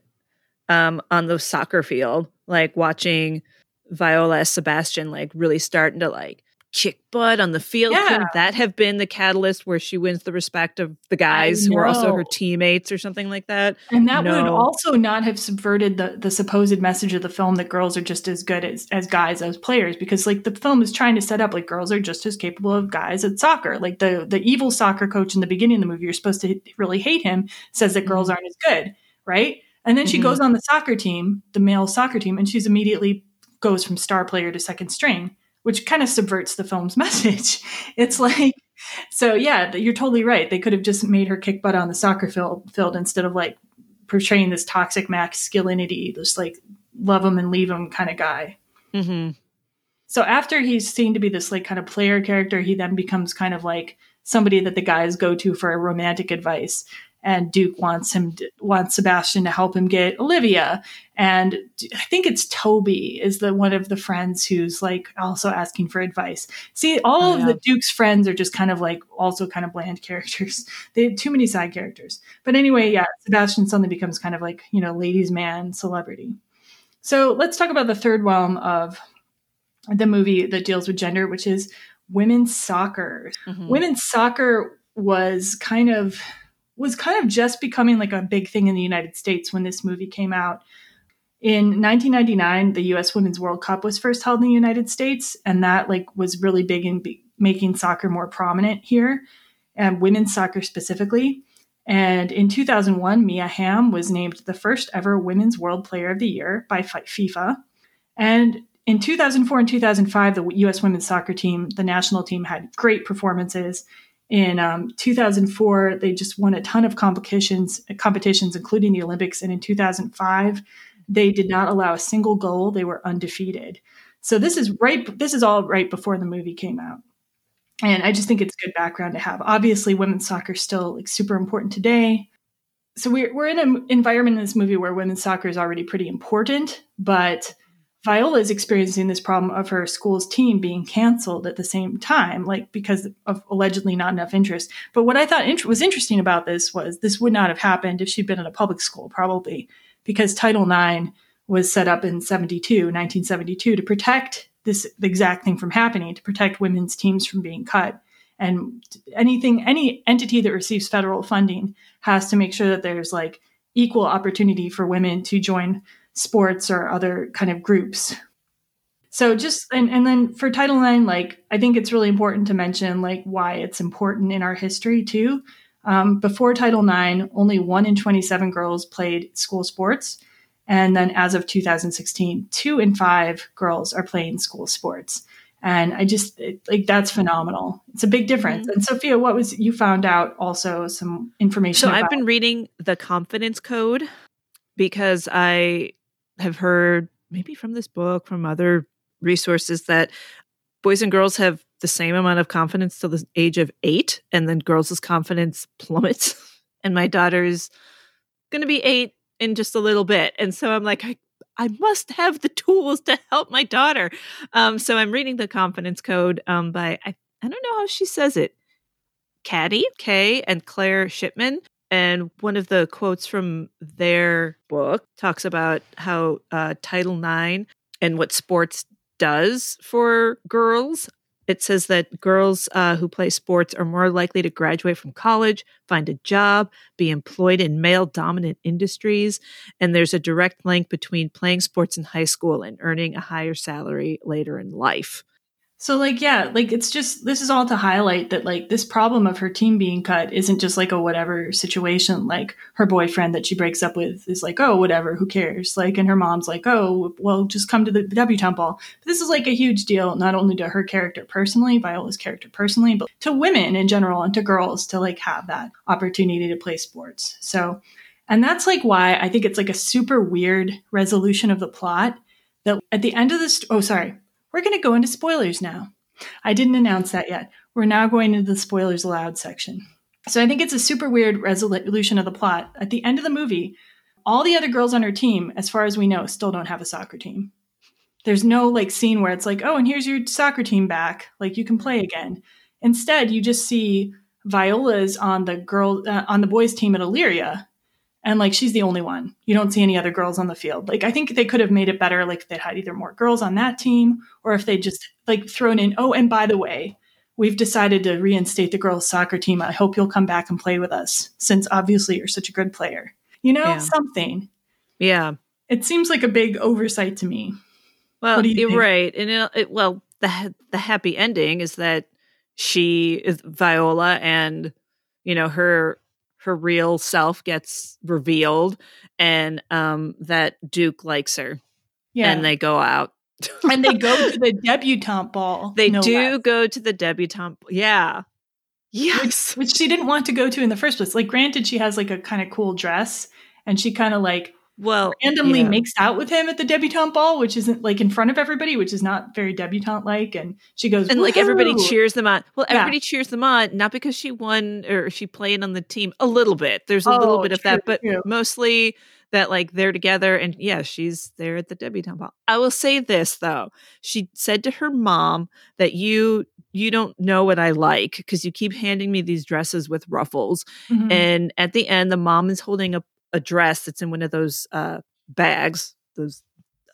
um, on the soccer field, like watching Viola Sebastian like really starting to like kick butt on the field. Yeah. Couldn't that have been the catalyst where she wins the respect of the guys who are also her teammates or something like that? And that no. would also not have subverted the the supposed message of the film that girls are just as good as, as guys as players because like the film is trying to set up like girls are just as capable of guys at soccer. Like the the evil soccer coach in the beginning of the movie, you're supposed to really hate him, says that girls mm-hmm. aren't as good, right? And then mm-hmm. she goes on the soccer team, the male soccer team, and she's immediately goes from star player to second string, which kind of subverts the film's message. It's like, so yeah, you're totally right. They could have just made her kick butt on the soccer field, field instead of like portraying this toxic masculinity, this like love him and leave him kind of guy. Mm-hmm. So after he's seen to be this like kind of player character, he then becomes kind of like somebody that the guys go to for romantic advice and Duke wants him to, wants Sebastian to help him get Olivia, and I think it's Toby is the one of the friends who's like also asking for advice. See, all oh, of the Duke's friends are just kind of like also kind of bland characters. They have too many side characters. But anyway, yeah, Sebastian suddenly becomes kind of like you know ladies' man celebrity. So let's talk about the third realm of the movie that deals with gender, which is women's soccer. Mm-hmm. Women's soccer was kind of was kind of just becoming like a big thing in the United States when this movie came out. In 1999, the U.S. Women's World Cup was first held in the United States, and that like was really big in making soccer more prominent here, and women's soccer specifically. And in 2001, Mia Hamm was named the first ever Women's World Player of the Year by FIFA. And in 2004 and 2005, the U.S. women's soccer team, the national team, had great performances in um, 2004, they just won a ton of competitions, competitions, including the Olympics. And in 2005, they did not allow a single goal. They were undefeated. So this is right. This is all right before the movie came out, and I just think it's good background to have. Obviously, women's soccer is still like super important today. So we're we're in an environment in this movie where women's soccer is already pretty important, but Viola is experiencing this problem of her school's team being canceled at the same time, like because of allegedly not enough interest. But what I thought int- was interesting about this was this would not have happened if she'd been in a public school, probably because Title IX was set up in 72, 1972 to protect this exact thing from happening, to protect women's teams from being cut. And anything, any entity that receives federal funding has to make sure that there's like equal opportunity for women to join sports or other kind of groups. So just and, and then for Title IX, like I think it's really important to mention like why it's important in our history too. Um, before Title IX, only one in 27 girls played school sports. And then as of 2016, two in five girls are playing school sports. And I just it, like that's phenomenal. It's a big difference. Mm-hmm. And Sophia, what was you found out also some information? So about- I've been reading the confidence code because I have heard maybe from this book, from other resources that boys and girls have the same amount of confidence till the age of eight, and then girls' confidence plummets. and my daughter's going to be eight in just a little bit. And so I'm like, I, I must have the tools to help my daughter. Um, so I'm reading the confidence code um, by, I, I don't know how she says it, Katty, Kay, and Claire Shipman. And one of the quotes from their book talks about how uh, Title IX and what sports does for girls it says that girls uh, who play sports are more likely to graduate from college, find a job, be employed in male dominant industries. And there's a direct link between playing sports in high school and earning a higher salary later in life. So like yeah, like it's just this is all to highlight that like this problem of her team being cut isn't just like a whatever situation like her boyfriend that she breaks up with is like oh whatever who cares like and her mom's like oh well just come to the W temple." But this is like a huge deal not only to her character personally, Viola's character personally, but to women in general and to girls to like have that opportunity to play sports. So and that's like why I think it's like a super weird resolution of the plot that at the end of this oh sorry we're going to go into spoilers now. I didn't announce that yet. We're now going into the spoilers allowed section. So I think it's a super weird resolution of the plot. At the end of the movie, all the other girls on her team, as far as we know, still don't have a soccer team. There's no like scene where it's like, oh, and here's your soccer team back. Like you can play again. Instead, you just see Viola's on the girl uh, on the boys team at Illyria, and like she's the only one. You don't see any other girls on the field. Like I think they could have made it better like if they had either more girls on that team or if they just like thrown in, oh, and by the way, we've decided to reinstate the girls soccer team. I hope you'll come back and play with us since obviously you're such a good player. You know, yeah. something. Yeah. It seems like a big oversight to me. Well, you are right. And it, it, well, the the happy ending is that she is Viola and you know her her real self gets revealed and um that Duke likes her. Yeah. And they go out. and they go to the debutante ball. They no do less. go to the debutante. Yeah. Yes. Which, which she didn't want to go to in the first place. Like granted she has like a kind of cool dress and she kind of like well randomly yeah. makes out with him at the debutante ball which isn't like in front of everybody which is not very debutante like and she goes and Woo-hoo! like everybody cheers them on well everybody yeah. cheers them on not because she won or she played on the team a little bit there's a oh, little bit of that but true. mostly that like they're together and yeah she's there at the debutante ball i will say this though she said to her mom that you you don't know what i like because you keep handing me these dresses with ruffles mm-hmm. and at the end the mom is holding a a dress that's in one of those uh, bags, those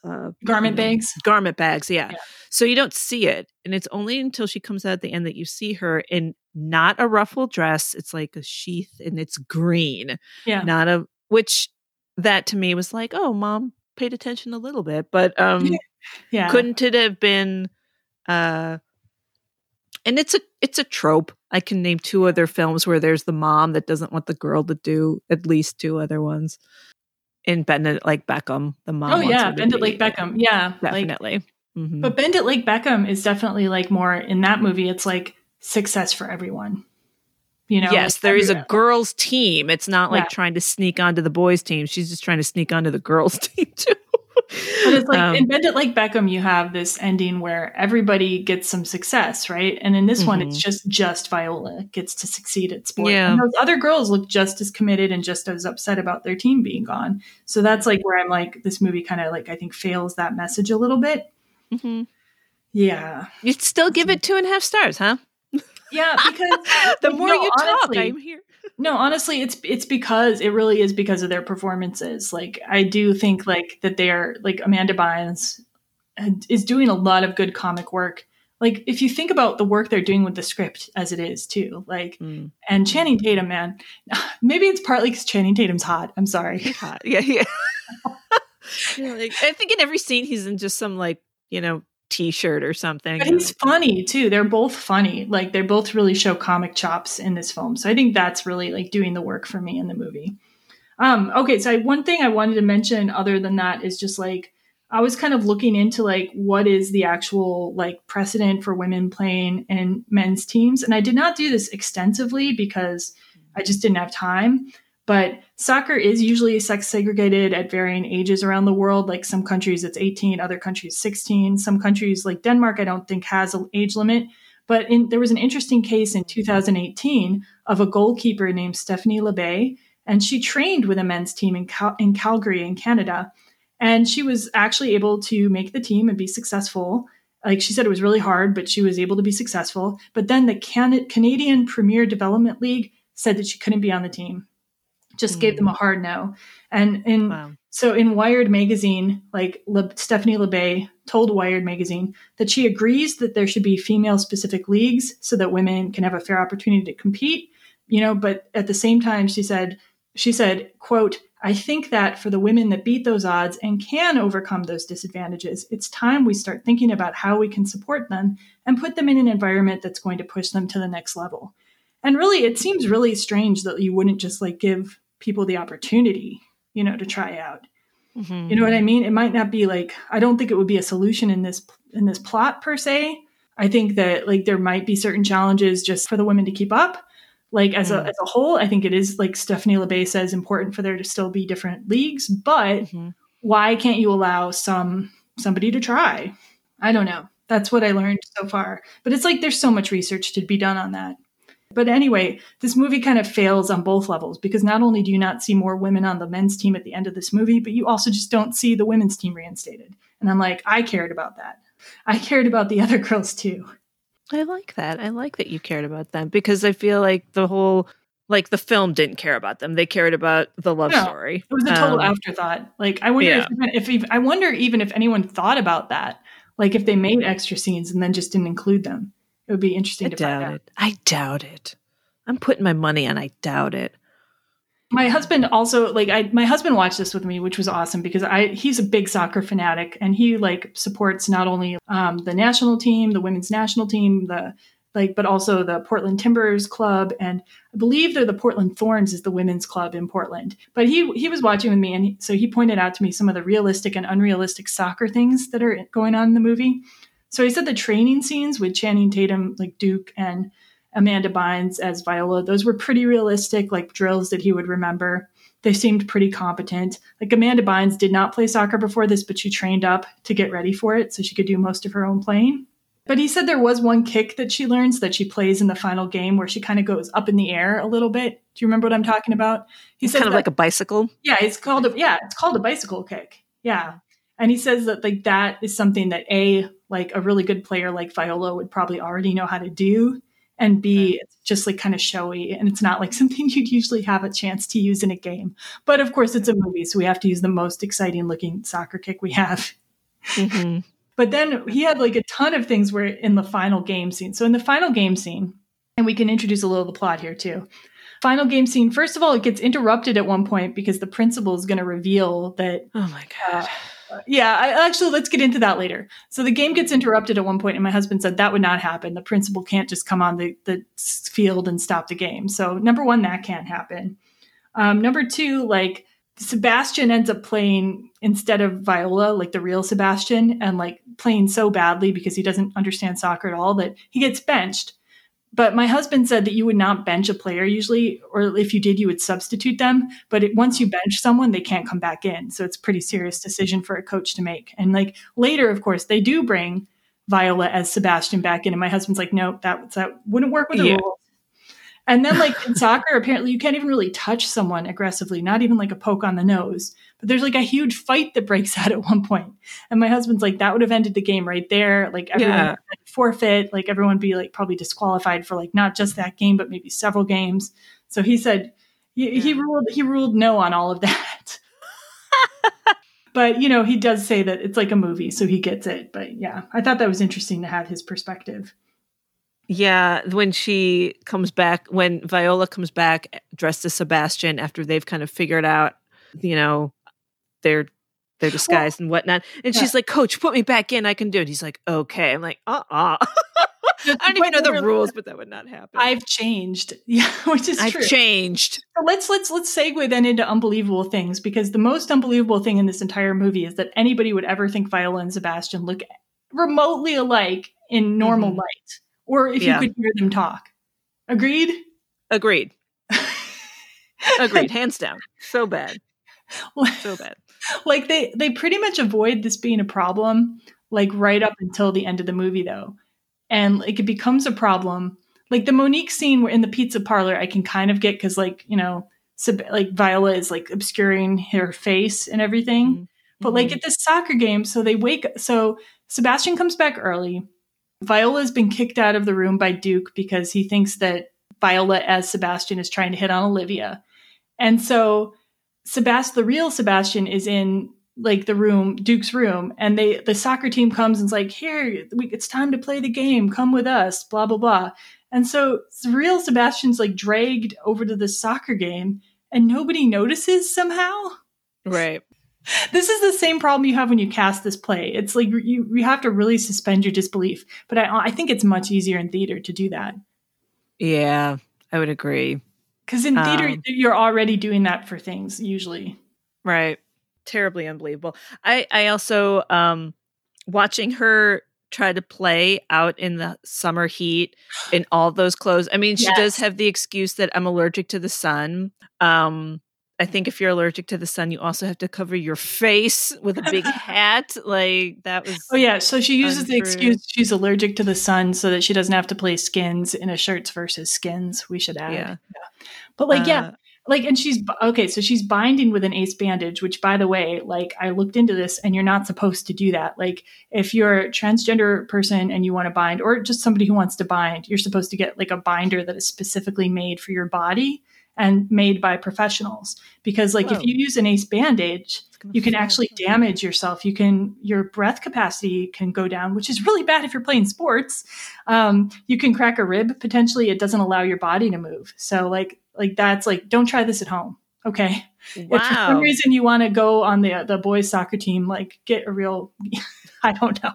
uh, garment bags. Garment bags, yeah. yeah. So you don't see it, and it's only until she comes out at the end that you see her in not a ruffled dress. It's like a sheath, and it's green. Yeah, not a which that to me was like, oh, mom paid attention a little bit, but um, yeah, couldn't it have been? Uh, and it's a it's a trope. I can name two other films where there's the mom that doesn't want the girl to do at least two other ones. In Bend It Like Beckham, the mom. Oh yeah, Bend It Like Beckham. Yeah, definitely. Like, mm-hmm. But Bend It Like Beckham is definitely like more in that movie. It's like success for everyone. You know. Yes, like there is a girls' team. It's not like yeah. trying to sneak onto the boys' team. She's just trying to sneak onto the girls' team too but it's like um, in Bend It Like Beckham, you have this ending where everybody gets some success, right? And in this mm-hmm. one, it's mm-hmm. just just Viola gets to succeed at sport. Yeah. And those other girls look just as committed and just as upset about their team being gone. So that's like where I'm like, this movie kind of like I think fails that message a little bit. Mm-hmm. Yeah, you'd still give it two and a half stars, huh? Yeah, because the more no, you honestly, talk, I'm here. No, honestly, it's it's because it really is because of their performances. Like I do think like that they are like Amanda Bynes is doing a lot of good comic work. Like if you think about the work they're doing with the script as it is too, like mm. and Channing Tatum, man, maybe it's partly because Channing Tatum's hot. I'm sorry, he's hot. Yeah, yeah. like, I think in every scene he's in just some like you know t-shirt or something. But he's funny too. They're both funny. Like they both really show comic chops in this film. So I think that's really like doing the work for me in the movie. Um, okay, so I, one thing I wanted to mention other than that is just like I was kind of looking into like what is the actual like precedent for women playing in men's teams, and I did not do this extensively because I just didn't have time. But soccer is usually sex segregated at varying ages around the world. Like some countries, it's 18, other countries, 16. Some countries, like Denmark, I don't think has an age limit. But in, there was an interesting case in 2018 of a goalkeeper named Stephanie Labbé, and she trained with a men's team in, Cal- in Calgary, in Canada. And she was actually able to make the team and be successful. Like she said, it was really hard, but she was able to be successful. But then the Can- Canadian Premier Development League said that she couldn't be on the team, just mm. gave them a hard no. And in wow. so in Wired magazine, like Le- Stephanie Labbé told Wired magazine that she agrees that there should be female specific leagues so that women can have a fair opportunity to compete. You know, but at the same time, she said she said, quote, I think that for the women that beat those odds and can overcome those disadvantages, it's time we start thinking about how we can support them and put them in an environment that's going to push them to the next level. And really, it seems really strange that you wouldn't just like give people the opportunity, you know, to try out. Mm-hmm. You know what I mean? It might not be like I don't think it would be a solution in this in this plot per se. I think that like there might be certain challenges just for the women to keep up. Like as mm-hmm. a as a whole, I think it is like Stephanie Labbé says important for there to still be different leagues, but mm-hmm. why can't you allow some somebody to try? I don't know. That's what I learned so far. But it's like there's so much research to be done on that. But anyway, this movie kind of fails on both levels because not only do you not see more women on the men's team at the end of this movie, but you also just don't see the women's team reinstated. And I'm like, I cared about that. I cared about the other girls too. I like that. I like that you cared about them because I feel like the whole like the film didn't care about them. They cared about the love no, story. It was a total um, afterthought. Like I wonder yeah. if, if, if I wonder even if anyone thought about that. Like if they made extra scenes and then just didn't include them. It would be interesting I to doubt find out. It. I doubt it. I'm putting my money on I doubt it. My husband also like I my husband watched this with me, which was awesome because I he's a big soccer fanatic and he like supports not only um, the national team, the women's national team, the like, but also the Portland Timbers Club, and I believe they're the Portland Thorns is the women's club in Portland. But he he was watching with me, and he, so he pointed out to me some of the realistic and unrealistic soccer things that are going on in the movie. So he said the training scenes with Channing Tatum, like Duke and Amanda Bynes as Viola, those were pretty realistic, like drills that he would remember. They seemed pretty competent. Like Amanda Bynes did not play soccer before this, but she trained up to get ready for it so she could do most of her own playing. But he said there was one kick that she learns that she plays in the final game where she kind of goes up in the air a little bit. Do you remember what I'm talking about? He said kind of that, like a bicycle. Yeah, it's called a yeah, it's called a bicycle kick. Yeah. And he says that like that is something that a like a really good player like Viola would probably already know how to do, and b it's just like kind of showy and it's not like something you'd usually have a chance to use in a game. But of course, it's a movie, so we have to use the most exciting looking soccer kick we have. Mm-hmm. but then he had like a ton of things where in the final game scene. So in the final game scene, and we can introduce a little of the plot here too. Final game scene. First of all, it gets interrupted at one point because the principal is going to reveal that. Oh my god. Uh, yeah, I, actually, let's get into that later. So the game gets interrupted at one point, and my husband said that would not happen. The principal can't just come on the, the field and stop the game. So, number one, that can't happen. Um, number two, like Sebastian ends up playing instead of Viola, like the real Sebastian, and like playing so badly because he doesn't understand soccer at all that he gets benched. But my husband said that you would not bench a player usually, or if you did, you would substitute them. But it, once you bench someone, they can't come back in. So it's a pretty serious decision for a coach to make. And like later, of course, they do bring Viola as Sebastian back in, and my husband's like, no, that that wouldn't work with the yeah. rules. And then, like in soccer, apparently you can't even really touch someone aggressively, not even like a poke on the nose. But there's like a huge fight that breaks out at one point. And my husband's like, that would have ended the game right there. Like everyone yeah. forfeit, like everyone be like probably disqualified for like not just that game, but maybe several games. So he said he, yeah. he ruled he ruled no on all of that. but you know, he does say that it's like a movie, so he gets it. But yeah, I thought that was interesting to have his perspective. Yeah, when she comes back, when Viola comes back dressed as Sebastian after they've kind of figured out, you know, their their disguise well, and whatnot, and yeah. she's like, "Coach, put me back in. I can do it." He's like, "Okay." I'm like, "Uh, uh-uh. uh I don't even know the rules, but that would not happen. I've changed. Yeah, which is I've true. changed. So let's let's let's segue then into unbelievable things because the most unbelievable thing in this entire movie is that anybody would ever think Viola and Sebastian look remotely alike in normal Mhm. light, or if Yeah. you could hear them talk. Agreed. Agreed. Agreed. Hands down. So bad. So bad. like they they pretty much avoid this being a problem like right up until the end of the movie though and like it becomes a problem like the monique scene where in the pizza parlor i can kind of get because like you know Seb- like viola is like obscuring her face and everything mm-hmm. but like mm-hmm. at this soccer game so they wake so sebastian comes back early viola's been kicked out of the room by duke because he thinks that viola as sebastian is trying to hit on olivia and so Sebastian, the real Sebastian, is in like the room, Duke's room, and they the soccer team comes and's like, "Here, it's time to play the game. Come with us." Blah blah blah. And so the real Sebastian's like dragged over to the soccer game, and nobody notices somehow. Right. This is the same problem you have when you cast this play. It's like you you have to really suspend your disbelief. But I I think it's much easier in theater to do that Yeah, I would agree. because in theater Um, you're already doing that for things usually. Right. Terribly unbelievable. I I also um watching her try to play out in the summer heat in all those clothes. I mean, she does have the excuse that I'm allergic to the sun. Um I think if you're allergic to the sun, you also have to cover your face with a big hat. Like that was Oh yeah, so she uses the excuse she's allergic to the sun so that she doesn't have to play skins in a shirts versus skins. We should add. Yeah. But like yeah, Uh, like and she's okay, so she's binding with an ace bandage, which by the way, like I looked into this and you're not supposed to do that. Like if you're a transgender person and you want to bind or just somebody who wants to bind, you're supposed to get like a binder that is specifically made for your body and made by professionals. Because like Whoa. if you use an ace bandage you can actually damage yourself. You can your breath capacity can go down which is really bad if you're playing sports. Um, you can crack a rib potentially. It doesn't allow your body to move. So like like that's like don't try this at home okay? If for some reason you want to go on the the boys soccer team like get a real i don't know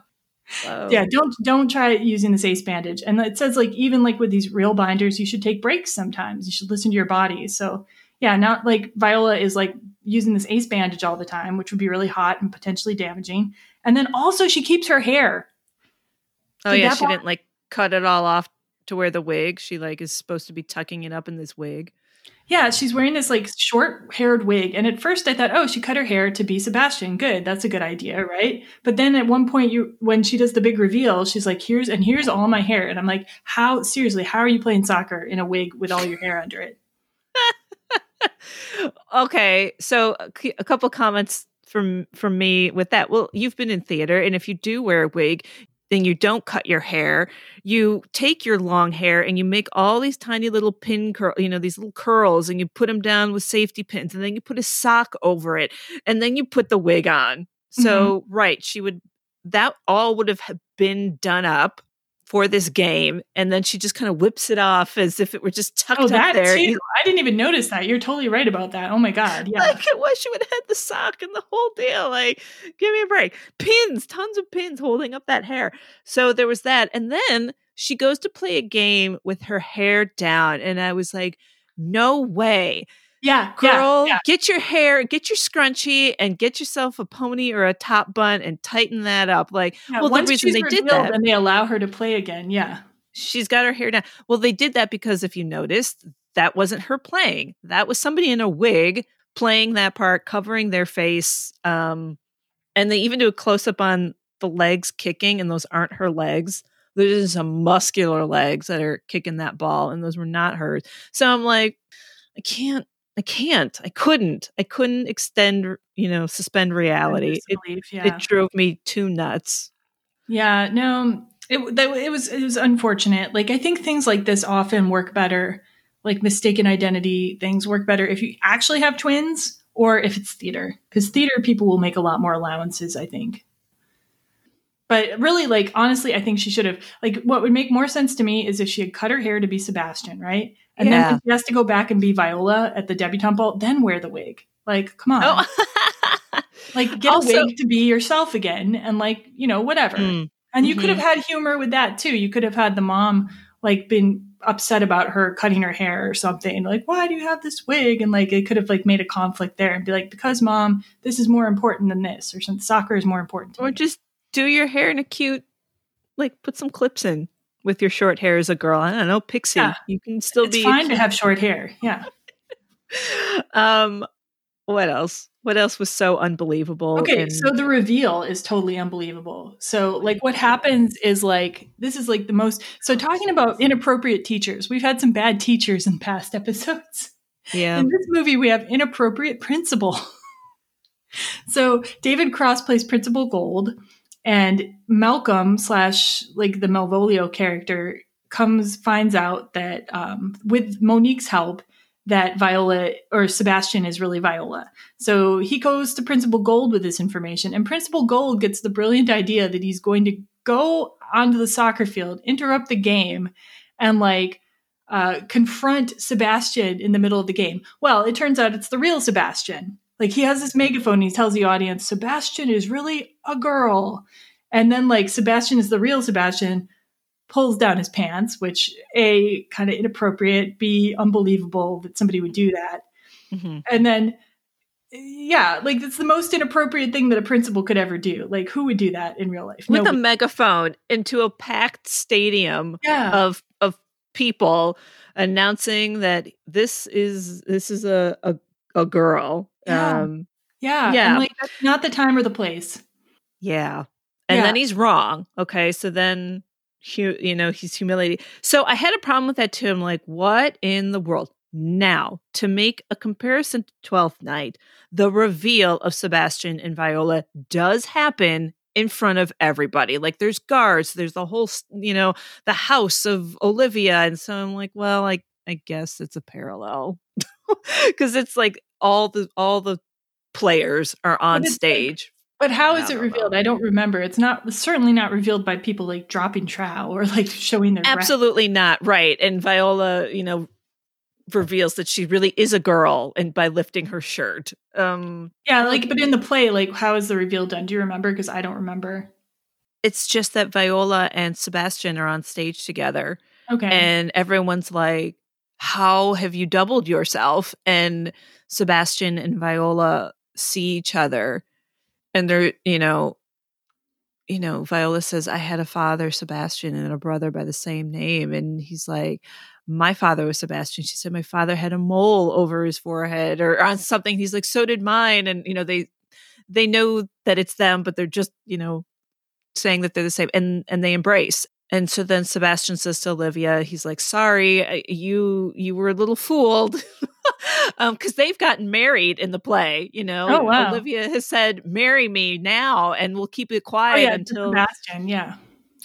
Whoa. yeah don't don't try using this ace bandage and it says like even like with these real binders you should take breaks sometimes you should listen to your body so yeah not like viola is like using this ace bandage all the time which would be really hot and potentially damaging and then also she keeps her hair Oh Did yeah, she didn't like cut it all off to wear the wig. She like is supposed to be tucking it up in this wig. Yeah she's wearing this like short haired wig and at first i thought oh she cut her hair to be sebastian. Good that's a good idea right? But then at one point you when she does the big reveal she's like here's and here's all my hair and i'm like how seriously how are you playing soccer in a wig with all your hair under it? Okay, so a couple comments from from me with that. Well, you've been in theater, and if you do wear a wig, then you don't cut your hair. You take your long hair and you make all these tiny little pin curl, you know, these little curls, and you put them down with safety pins, and then you put a sock over it, and then you put the wig on. So, mm-hmm. right, she would that all would have been done up for this game, and then she just kind of whips it off as if it were just tucked Oh, up that there. too. I didn't even notice that. You're totally right about that. Oh my god. Yeah. like it was. She would have had the sock and the whole deal. Like, give me a break. Pins, tons of pins holding up that hair. So there was that. And then she goes to play a game with her hair down. And I was like, no way. Yeah. Girl, Yeah. yeah. get your hair, get your scrunchie, and get yourself a pony or a top bun and tighten that up. Like, Yeah, well, the reason they did that, and they allow her to play again. Yeah. she's got her hair down. Well, they did that because if you noticed, that wasn't her playing. That was somebody in a wig playing that part, covering their face. Um, and they even do a close up on the legs kicking, and those aren't her legs. Those are some muscular legs that are kicking that ball, and those were not hers. So I'm like, I can't, I can't, I couldn't, I couldn't extend, you know, suspend reality. It, yeah. it drove me too nuts. Yeah, no, it that, it was it was unfortunate. Like I think things like this often work better, like mistaken identity things work better if you actually have twins or if it's theater, because theater people will make a lot more allowances. I think. But really, like honestly, I think she should have like what would make more sense to me is if she had cut her hair to be Sebastian, right? And then Yeah. when she has to go back and be Viola at the debutante ball, then wear the wig. Like, come on. Oh. Like get Also- a wig to be yourself again and like, you know, whatever. Mm. And you mm-hmm. could have had humor with that too. You could have had the mom like been upset about her cutting her hair or something like why do you have this wig and like it could have like made a conflict there and be like because mom this is more important than this or something soccer is more important or me. just do your hair in a cute like put some clips in with your short hair as a girl. I don't know pixie. Yeah. you can still be it's be fine to have short hair. Yeah. Um what else? What else was so unbelievable okay and- so the reveal is totally unbelievable. So like what happens is like this is like the most so talking about inappropriate teachers we've had some bad teachers in past episodes. Yeah. In this movie we have inappropriate principal. So david cross plays principal gold and malcolm slash like the malvolio character comes finds out that um, with monique's help that Viola or Sebastian is really Viola. So he goes to Principal Gold with this information, and Principal Gold gets the brilliant idea that he's going to go onto the soccer field, interrupt the game, and like uh, confront Sebastian in the middle of the game. Well, it turns out it's the real Sebastian. Like he has this megaphone, he tells the audience, Sebastian is really a girl. And then, like, Sebastian is the real Sebastian pulls down his pants, which a kind of inappropriate, b unbelievable that somebody would do that, mm-hmm. and then yeah, like it's the most inappropriate thing that a principal could ever do. Like who would do that in real life? With Nobody. a megaphone into a packed stadium yeah. of of people announcing that this is this is a a, a girl. Yeah. Um, yeah. Yeah. And like that's not the time or the place. Yeah. And yeah. then he's wrong. Okay. So then he, you know, he's humiliated. So I had a problem with that too. I'm like, what in the world? Now, to make a comparison to Twelfth Night, the reveal of Sebastian and Viola does happen in front of everybody. Like there's guards, there's the whole, you know, the house of Olivia. And so I'm like, well, I, I guess it's a parallel because it's like all the, all the players are on stage but how is it revealed? Know. I don't remember. It's not certainly not revealed by people like dropping trow or like showing their Absolutely breath. not. Right. And Viola, you know, reveals that she really is a girl and by lifting her shirt. Um Yeah, like but in the play, like how is the reveal done? Do you remember? Because I don't remember. It's just that Viola and Sebastian are on stage together. Okay. And everyone's like, How have you doubled yourself? And Sebastian and Viola see each other and they're you know you know viola says i had a father sebastian and a brother by the same name and he's like my father was sebastian. She said my father had a mole over his forehead or on something. He's like so did mine and you know they they know that it's them but they're just you know saying that they're the same and and they embrace and so then Sebastian says to Olivia, he's like, "Sorry, you you were a little fooled." um because they've gotten married in the play you know oh, wow. olivia has said marry me now and we'll keep it quiet oh, yeah, until sebastian yeah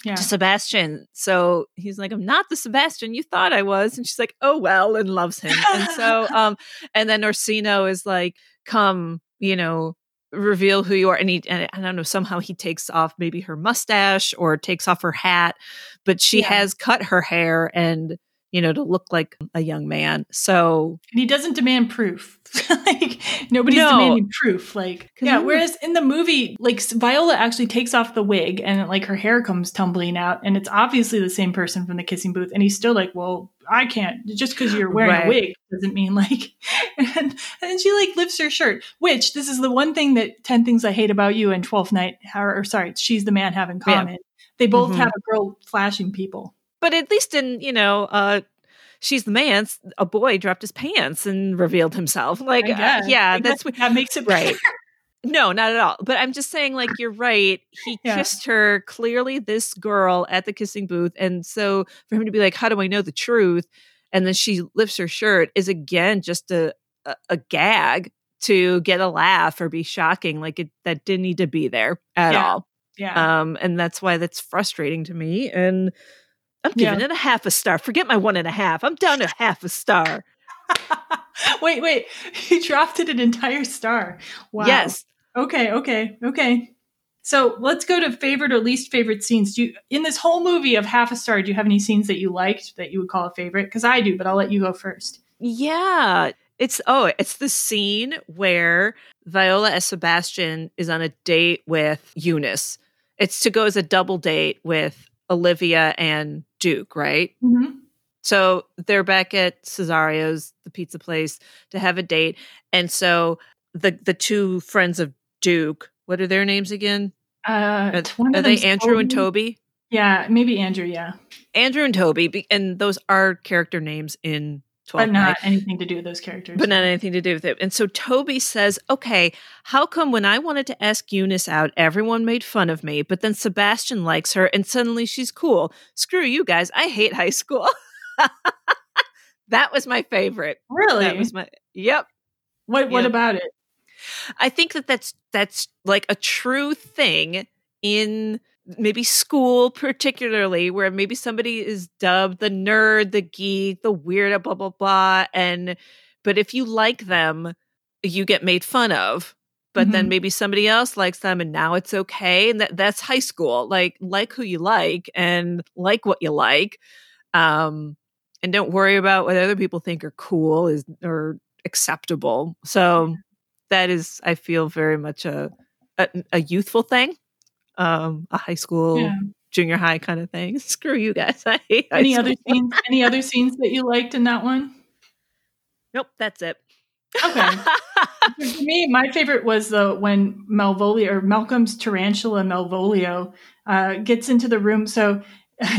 yeah. to Sebastian. So he's like, I'm not the Sebastian you thought I was. And she's like, oh, well, and loves him. and so, um, and then Orsino is like, come, you know, reveal who you are. And he, and I don't know, somehow he takes off maybe her mustache or takes off her hat, but she yeah. has cut her hair and you know, to look like a young man. So and he doesn't demand proof. like nobody's no. demanding proof. Like yeah. Whereas in the movie, like Viola actually takes off the wig and like her hair comes tumbling out, and it's obviously the same person from the kissing booth, and he's still like, well. I can't just because you're wearing right. a wig doesn't mean like and and she like lifts her shirt which this is the one thing that 10 things I hate about you and 12th night or, or sorry she's the man have in common yeah. they both mm-hmm. have a girl flashing people but at least in you know uh she's the man a boy dropped his pants and revealed himself. Like uh, yeah that's what that makes it right. no not at all. But i'm just saying like you're right. He yeah. kissed her clearly this girl at the kissing booth. And so for him to be like how do i know the truth? and then she lifts her shirt is again just a a, a gag to get a laugh or be shocking. Like it that didn't need to be there at yeah. all. Yeah. Um and that's why that's frustrating to me. And I'm giving yeah. it a half a star. Forget my one and a half. I'm down to half a star. wait, wait. You dropped it an entire star. Wow. Yes. Okay, okay, okay. So let's go to favorite or least favorite scenes. Do you, in this whole movie of half a star, do you have any scenes that you liked that you would call a favorite? Because I do, but I'll let you go first. Yeah. It's oh, it's the scene where Viola as Sebastian is on a date with Eunice it's to go as a double date with Olivia and Duke, right? Mm-hmm. So they're back at Cesario's, the pizza place, to have a date. And so the the two friends of Duke, what are their names again? Uh, are, are they Andrew and Toby? Yeah, maybe Andrew. Yeah, Andrew and Toby, and those are character names in 12 but not anything to do with those characters. But not anything to do with it. And so Toby says, "Okay, how come when I wanted to ask Eunice out, everyone made fun of me, but then Sebastian likes her, and suddenly she's cool? Screw you guys! I hate high school." that was my favorite. Really? That was my Yep. What what Yep. about it? I think that that's that's like a true thing in maybe school particularly where maybe somebody is dubbed the nerd, the geek, the weirdo blah blah blah and but if you like them, you get made fun of. But then Mhm. maybe somebody else likes them and now it's okay and that that's high school. Like like who you like and like what you like. Um and don't worry about what other people think are cool is or acceptable. So that is I feel very much a a, a youthful thing, um, a high school, Yeah. junior high kind of thing. Screw you guys. I hate Any other scenes? Any other scenes that you liked in that one? Nope, that's it. Okay. For me, my favorite was the when Malvolio or Malcolm's tarantula Malvolio uh, gets into the room. So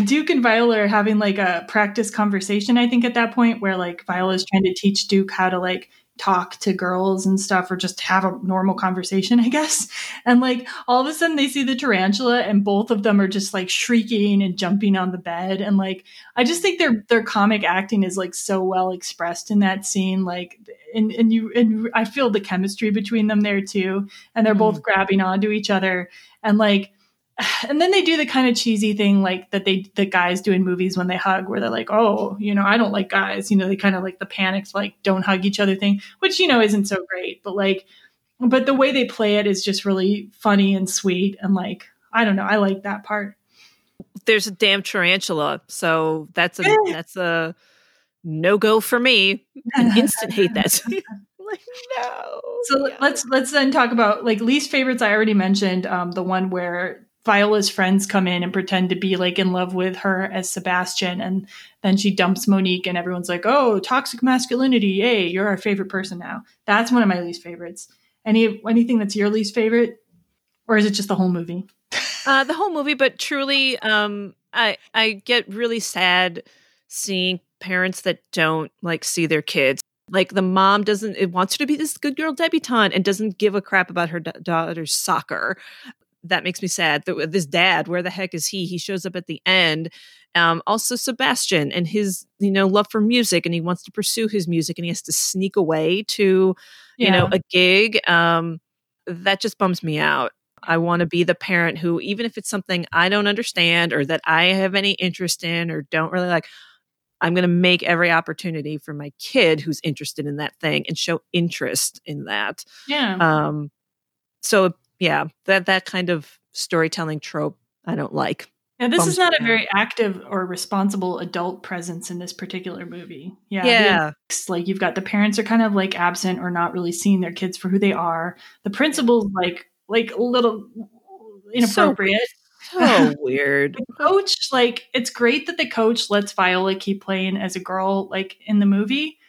Duke and Viola are having like a practice conversation. I think at that point where like Viola's trying to teach Duke how to like talk to girls and stuff or just have a normal conversation, I guess. And like all of a sudden they see the tarantula and both of them are just like shrieking and jumping on the bed. And like I just think their their comic acting is like so well expressed in that scene. Like and and you and I feel the chemistry between them there too. And they're both mm. grabbing onto each other. And like and then they do the kind of cheesy thing like that they the guys do in movies when they hug where they're like oh you know i don't like guys you know they kind of like the panicked like don't hug each other thing which you know isn't so great but like but the way they play it is just really funny and sweet and like i don't know i like that part There's a damn tarantula, so that's a that's a no go for me. An instant hate that. like no. So let's let's then talk about like least favorites. I already mentioned um, the one where Viola's friends come in and pretend to be like in love with her as Sebastian, and then she dumps Monique, and everyone's like, "Oh, toxic masculinity! Yay, you're our favorite person now." That's one of my least favorites. Any anything that's your least favorite, or is it just the whole movie? uh, the whole movie, but truly, um, I I get really sad seeing parents that don't like see their kids. Like the mom doesn't it wants her to be this good girl debutante and doesn't give a crap about her da- daughter's soccer. That makes me sad. Th- This dad, where the heck is he? He shows up at the end. Um, also Sebastian and his you know love for music, and he wants to pursue his music, and he has to sneak away to you know a gig. Um, that just bums me out. I want to be the parent who, even if it's something I don't understand or that I have any interest in or don't really like, I'm going to make every opportunity for my kid who's interested in that thing and show interest in that. Yeah. Um, so yeah, that that kind of storytelling trope I don't like. Yeah, this is not a very active or responsible adult presence in this particular movie. Yeah. Yeah. it's like you've got the parents are kind of like absent or not really seeing their kids for who they are. The principal's like like a little inappropriate. So weird. the coach, like, it's great that the coach lets Viola keep playing as a girl, like in the movie,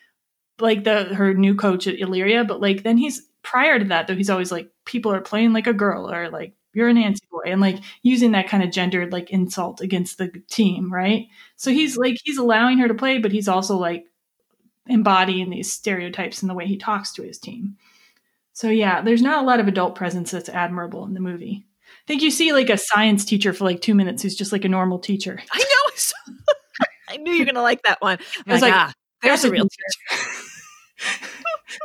like the her new coach at Illyria. But like then he's prior to that, though, he's always like, people are playing like a girl, or like you're an Nancy boy, and like using that kind of gendered like insult against the team, right? So he's like he's allowing her to play, but he's also like embodying these stereotypes in the way he talks to his team. So yeah, there's not a lot of adult presence that's admirable in the movie. I think you see like a science teacher for like two minutes who's just like a normal teacher. I know. I knew you're going to like that one. I was Like, like, ah, there's a real teacher.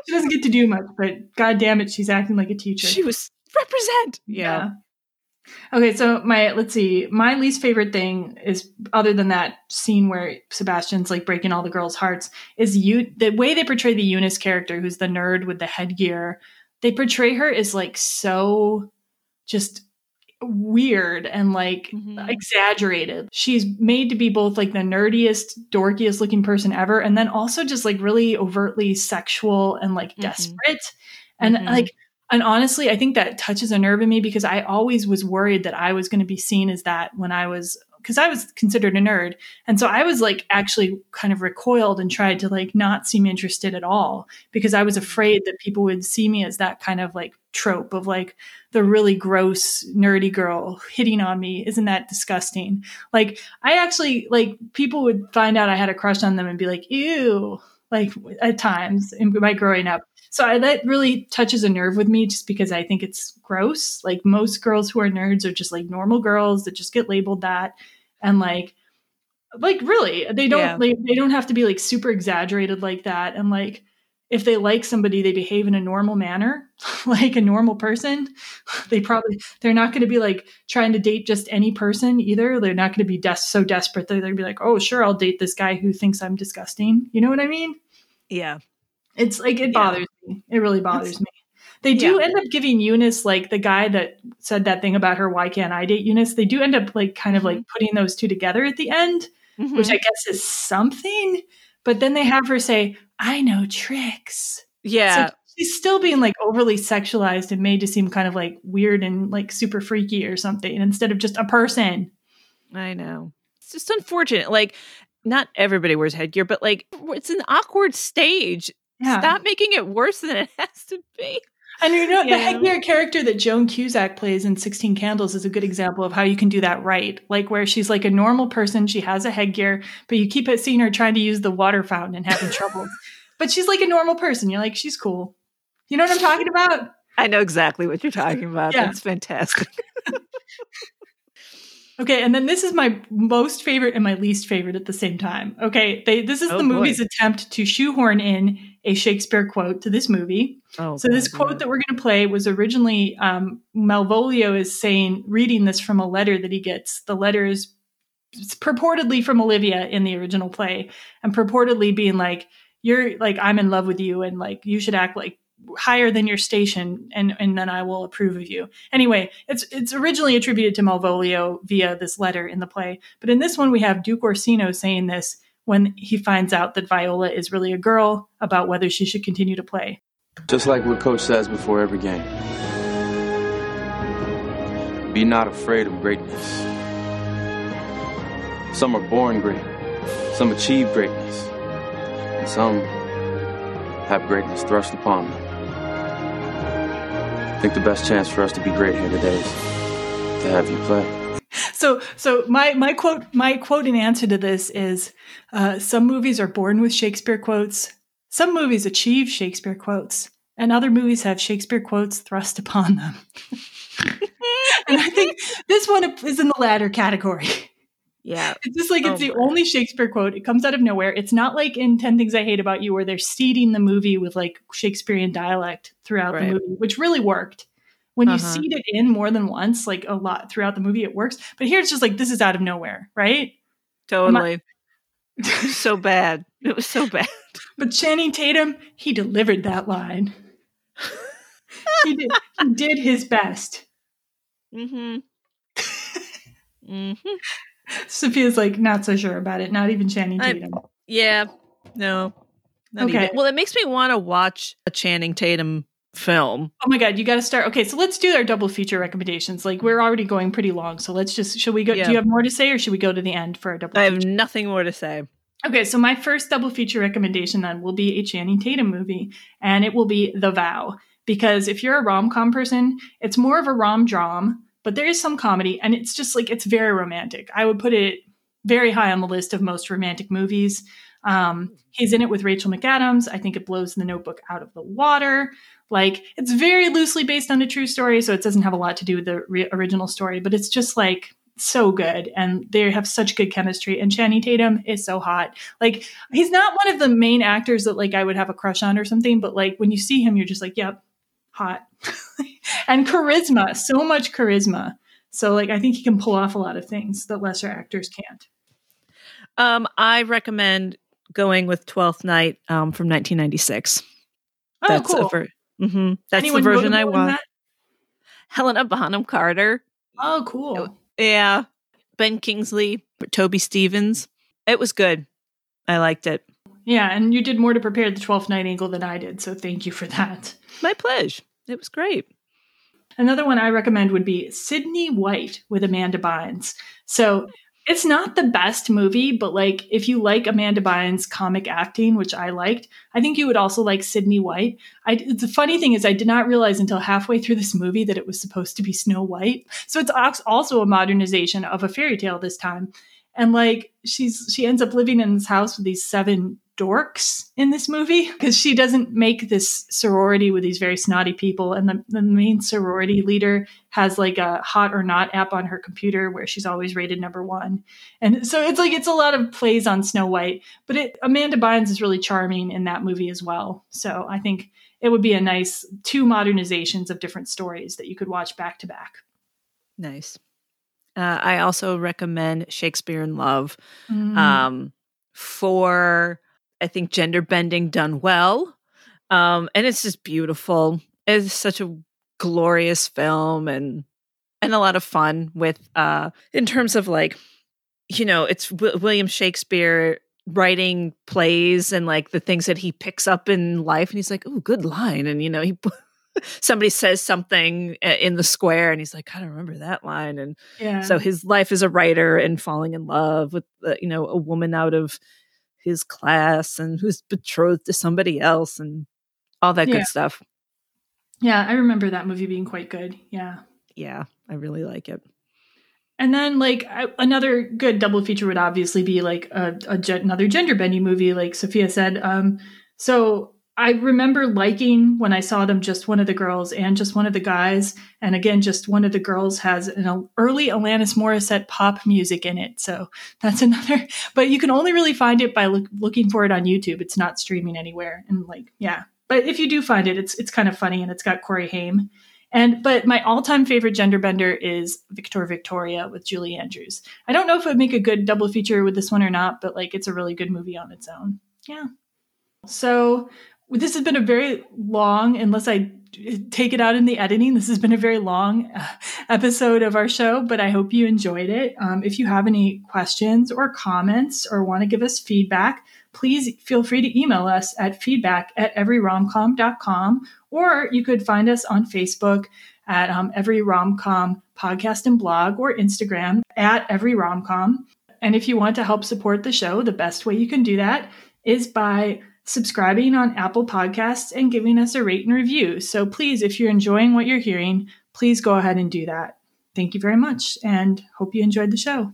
She doesn't get to do much, but god damn it, she's acting like a teacher. She was represent. Yeah. Okay, so my let's see, my least favorite thing is other than that scene where Sebastian's like breaking all the girls' hearts is you the way they portray the Eunice character, who's the nerd with the headgear. They portray her as like so just weird and like mm-hmm. exaggerated. She's made to be both like the nerdiest, dorkiest looking person ever, and then also just like really overtly sexual and like mm-hmm. desperate. And Mhm. like And honestly, I think that touches a nerve in me because I always was worried that I was going to be seen as that when I was because I was considered a nerd. And so I was like actually kind of recoiled and tried to like not seem interested at all because I was mm-hmm. afraid that people would see me as that kind of like trope of like the really gross nerdy girl hitting on me. Isn't that disgusting? Like I actually like people would find out I had a crush on them and be like, ew, like at times in my growing up. So I, that really touches a nerve with me just because I think it's gross. Like most girls who are nerds are just like normal girls that just get labeled that. And like, like really, they don't, yeah. like, they don't have to be like super exaggerated like that. And like, if they like somebody, they behave in a normal manner, like a normal person. They probably, they're not going to be like trying to date just any person either. They're not going to be des- so desperate that they're going to be like, oh, sure, I'll date this guy who thinks I'm disgusting. You know what I mean? Yeah. It's like it bothers yeah. me. It really bothers it's, me. They do yeah. end up giving Eunice like the guy that said that thing about her. Why can't I date Eunice? They do end up like kind of like mm-hmm. putting those two together at the end, mm-hmm. which I guess is something. But then they have her say, "I know tricks." Yeah. So she's still being like overly sexualized and made to seem kind of like weird and like super freaky or something instead of just a person. I know. It's just unfortunate. Like, not everybody wears headgear, but like, it's an awkward stage yeah. Stop making it worse than it has to be. And you know, yeah. the headgear character that Joan Cusack plays in 16 Candles is a good example of how you can do that right. Like where she's like a normal person, she has a headgear, but you keep seeing her trying to use the water fountain and having trouble. But she's like a normal person. You're like, she's cool. You know what I'm talking about? I know exactly what you're talking about. Yeah. That's fantastic. Okay, and then this is my most favorite and my least favorite at the same time. Okay, they, this is oh, the movie's boy. attempt to shoehorn in a Shakespeare quote to this movie. Oh, so this quote that we're going to play was originally um, Malvolio is saying, reading this from a letter that he gets. The letter is purportedly from Olivia in the original play, and purportedly being like, "You're like I'm in love with you, and like you should act like higher than your station and and then I will approve of you. Anyway, it's it's originally attributed to Malvolio via this letter in the play, but in this one we have Duke Orsino saying this when he finds out that Viola is really a girl about whether she should continue to play. Just like what coach says before every game. Be not afraid of greatness. Some are born great. Some achieve greatness. And some have greatness thrust upon them. I think the best chance for us to be great here today is to have you play. So, so my my quote my quote in answer to this is: uh, some movies are born with Shakespeare quotes. Some movies achieve Shakespeare quotes, and other movies have Shakespeare quotes thrust upon them. and I think this one is in the latter category. Yeah. It's just like it's oh, the only Shakespeare quote. It comes out of nowhere. It's not like in 10 Things I Hate About You where they're seeding the movie with like Shakespearean dialect throughout right. the movie, which really worked. When you uh-huh. seed it in more than once, like a lot throughout the movie, it works. But here it's just like this is out of nowhere, right? Totally. so bad. It was so bad. But Channing Tatum, he delivered that line. he did he did his best. Mm-hmm. mm-hmm. Sophia's like not so sure about it. Not even Channing Tatum. I, yeah, no. okay. Even. Well, it makes me want to watch a Channing Tatum film. Oh my god, you got to start. Okay, so let's do our double feature recommendations. Like we're already going pretty long, so let's just. Should we go? Yeah. Do you have more to say, or should we go to the end for a double? I have nothing more to say. Okay, so my first double feature recommendation then will be a Channing Tatum movie, and it will be The Vow. Because if you're a rom com person, it's more of a rom dram but there is some comedy and it's just like it's very romantic. I would put it very high on the list of most romantic movies. Um, he's in it with Rachel McAdams. I think it blows the notebook out of the water. Like it's very loosely based on a true story, so it doesn't have a lot to do with the re- original story, but it's just like so good and they have such good chemistry and Channing Tatum is so hot. Like he's not one of the main actors that like I would have a crush on or something, but like when you see him you're just like, yep, hot. and charisma, so much charisma. So like I think he can pull off a lot of things that lesser actors can't. Um, I recommend going with Twelfth Night um, from 1996. Oh, That's cool. Ver- mm-hmm. That's Anyone the version I want. Helena Bonham Carter. Oh, cool. Yeah. Ben Kingsley, Toby Stephens. It was good. I liked it. Yeah, and you did more to prepare the 12th night angle than I did, so thank you for that. My pleasure. It was great. Another one I recommend would be Sydney White with Amanda Bynes. So it's not the best movie, but like if you like Amanda Bynes' comic acting, which I liked, I think you would also like Sydney White. I, the funny thing is, I did not realize until halfway through this movie that it was supposed to be Snow White. So it's also a modernization of a fairy tale this time. And like she's she ends up living in this house with these seven dorks in this movie because she doesn't make this sorority with these very snotty people. And the, the main sorority leader has like a hot or not app on her computer where she's always rated number one. And so it's like, it's a lot of plays on Snow White, but it, Amanda Bynes is really charming in that movie as well. So I think it would be a nice two modernizations of different stories that you could watch back to back. Nice. Uh, I also recommend Shakespeare in Love mm. um, for I think gender bending done well. Um, and it's just beautiful. It's such a glorious film and and a lot of fun with uh in terms of like you know it's w- William Shakespeare writing plays and like the things that he picks up in life and he's like oh good line and you know he somebody says something uh, in the square and he's like i don't remember that line and yeah. so his life as a writer and falling in love with uh, you know a woman out of his class and who's betrothed to somebody else and all that yeah. good stuff. Yeah, I remember that movie being quite good. Yeah. Yeah, I really like it. And then, like I, another good double feature would obviously be like a, a another gender bending movie, like Sophia said. Um, so I remember liking when I saw them, just one of the girls and just one of the guys. And again, just one of the girls has an early Alanis Morissette pop music in it. So that's another, but you can only really find it by look, looking for it on YouTube. It's not streaming anywhere. And like, yeah. But if you do find it, it's it's kind of funny and it's got Corey Haim. And but my all-time favorite gender bender is Victor Victoria with Julie Andrews. I don't know if it would make a good double feature with this one or not, but like it's a really good movie on its own. Yeah. So this has been a very long, unless I take it out in the editing, this has been a very long uh, episode of our show, but I hope you enjoyed it. Um, if you have any questions or comments or want to give us feedback, please feel free to email us at feedback at everyromcom.com, or you could find us on Facebook at um, Every Romcom podcast and blog or Instagram at Every Romcom. And if you want to help support the show, the best way you can do that is by subscribing on Apple Podcasts, and giving us a rate and review. So please, if you're enjoying what you're hearing, please go ahead and do that. Thank you very much and hope you enjoyed the show.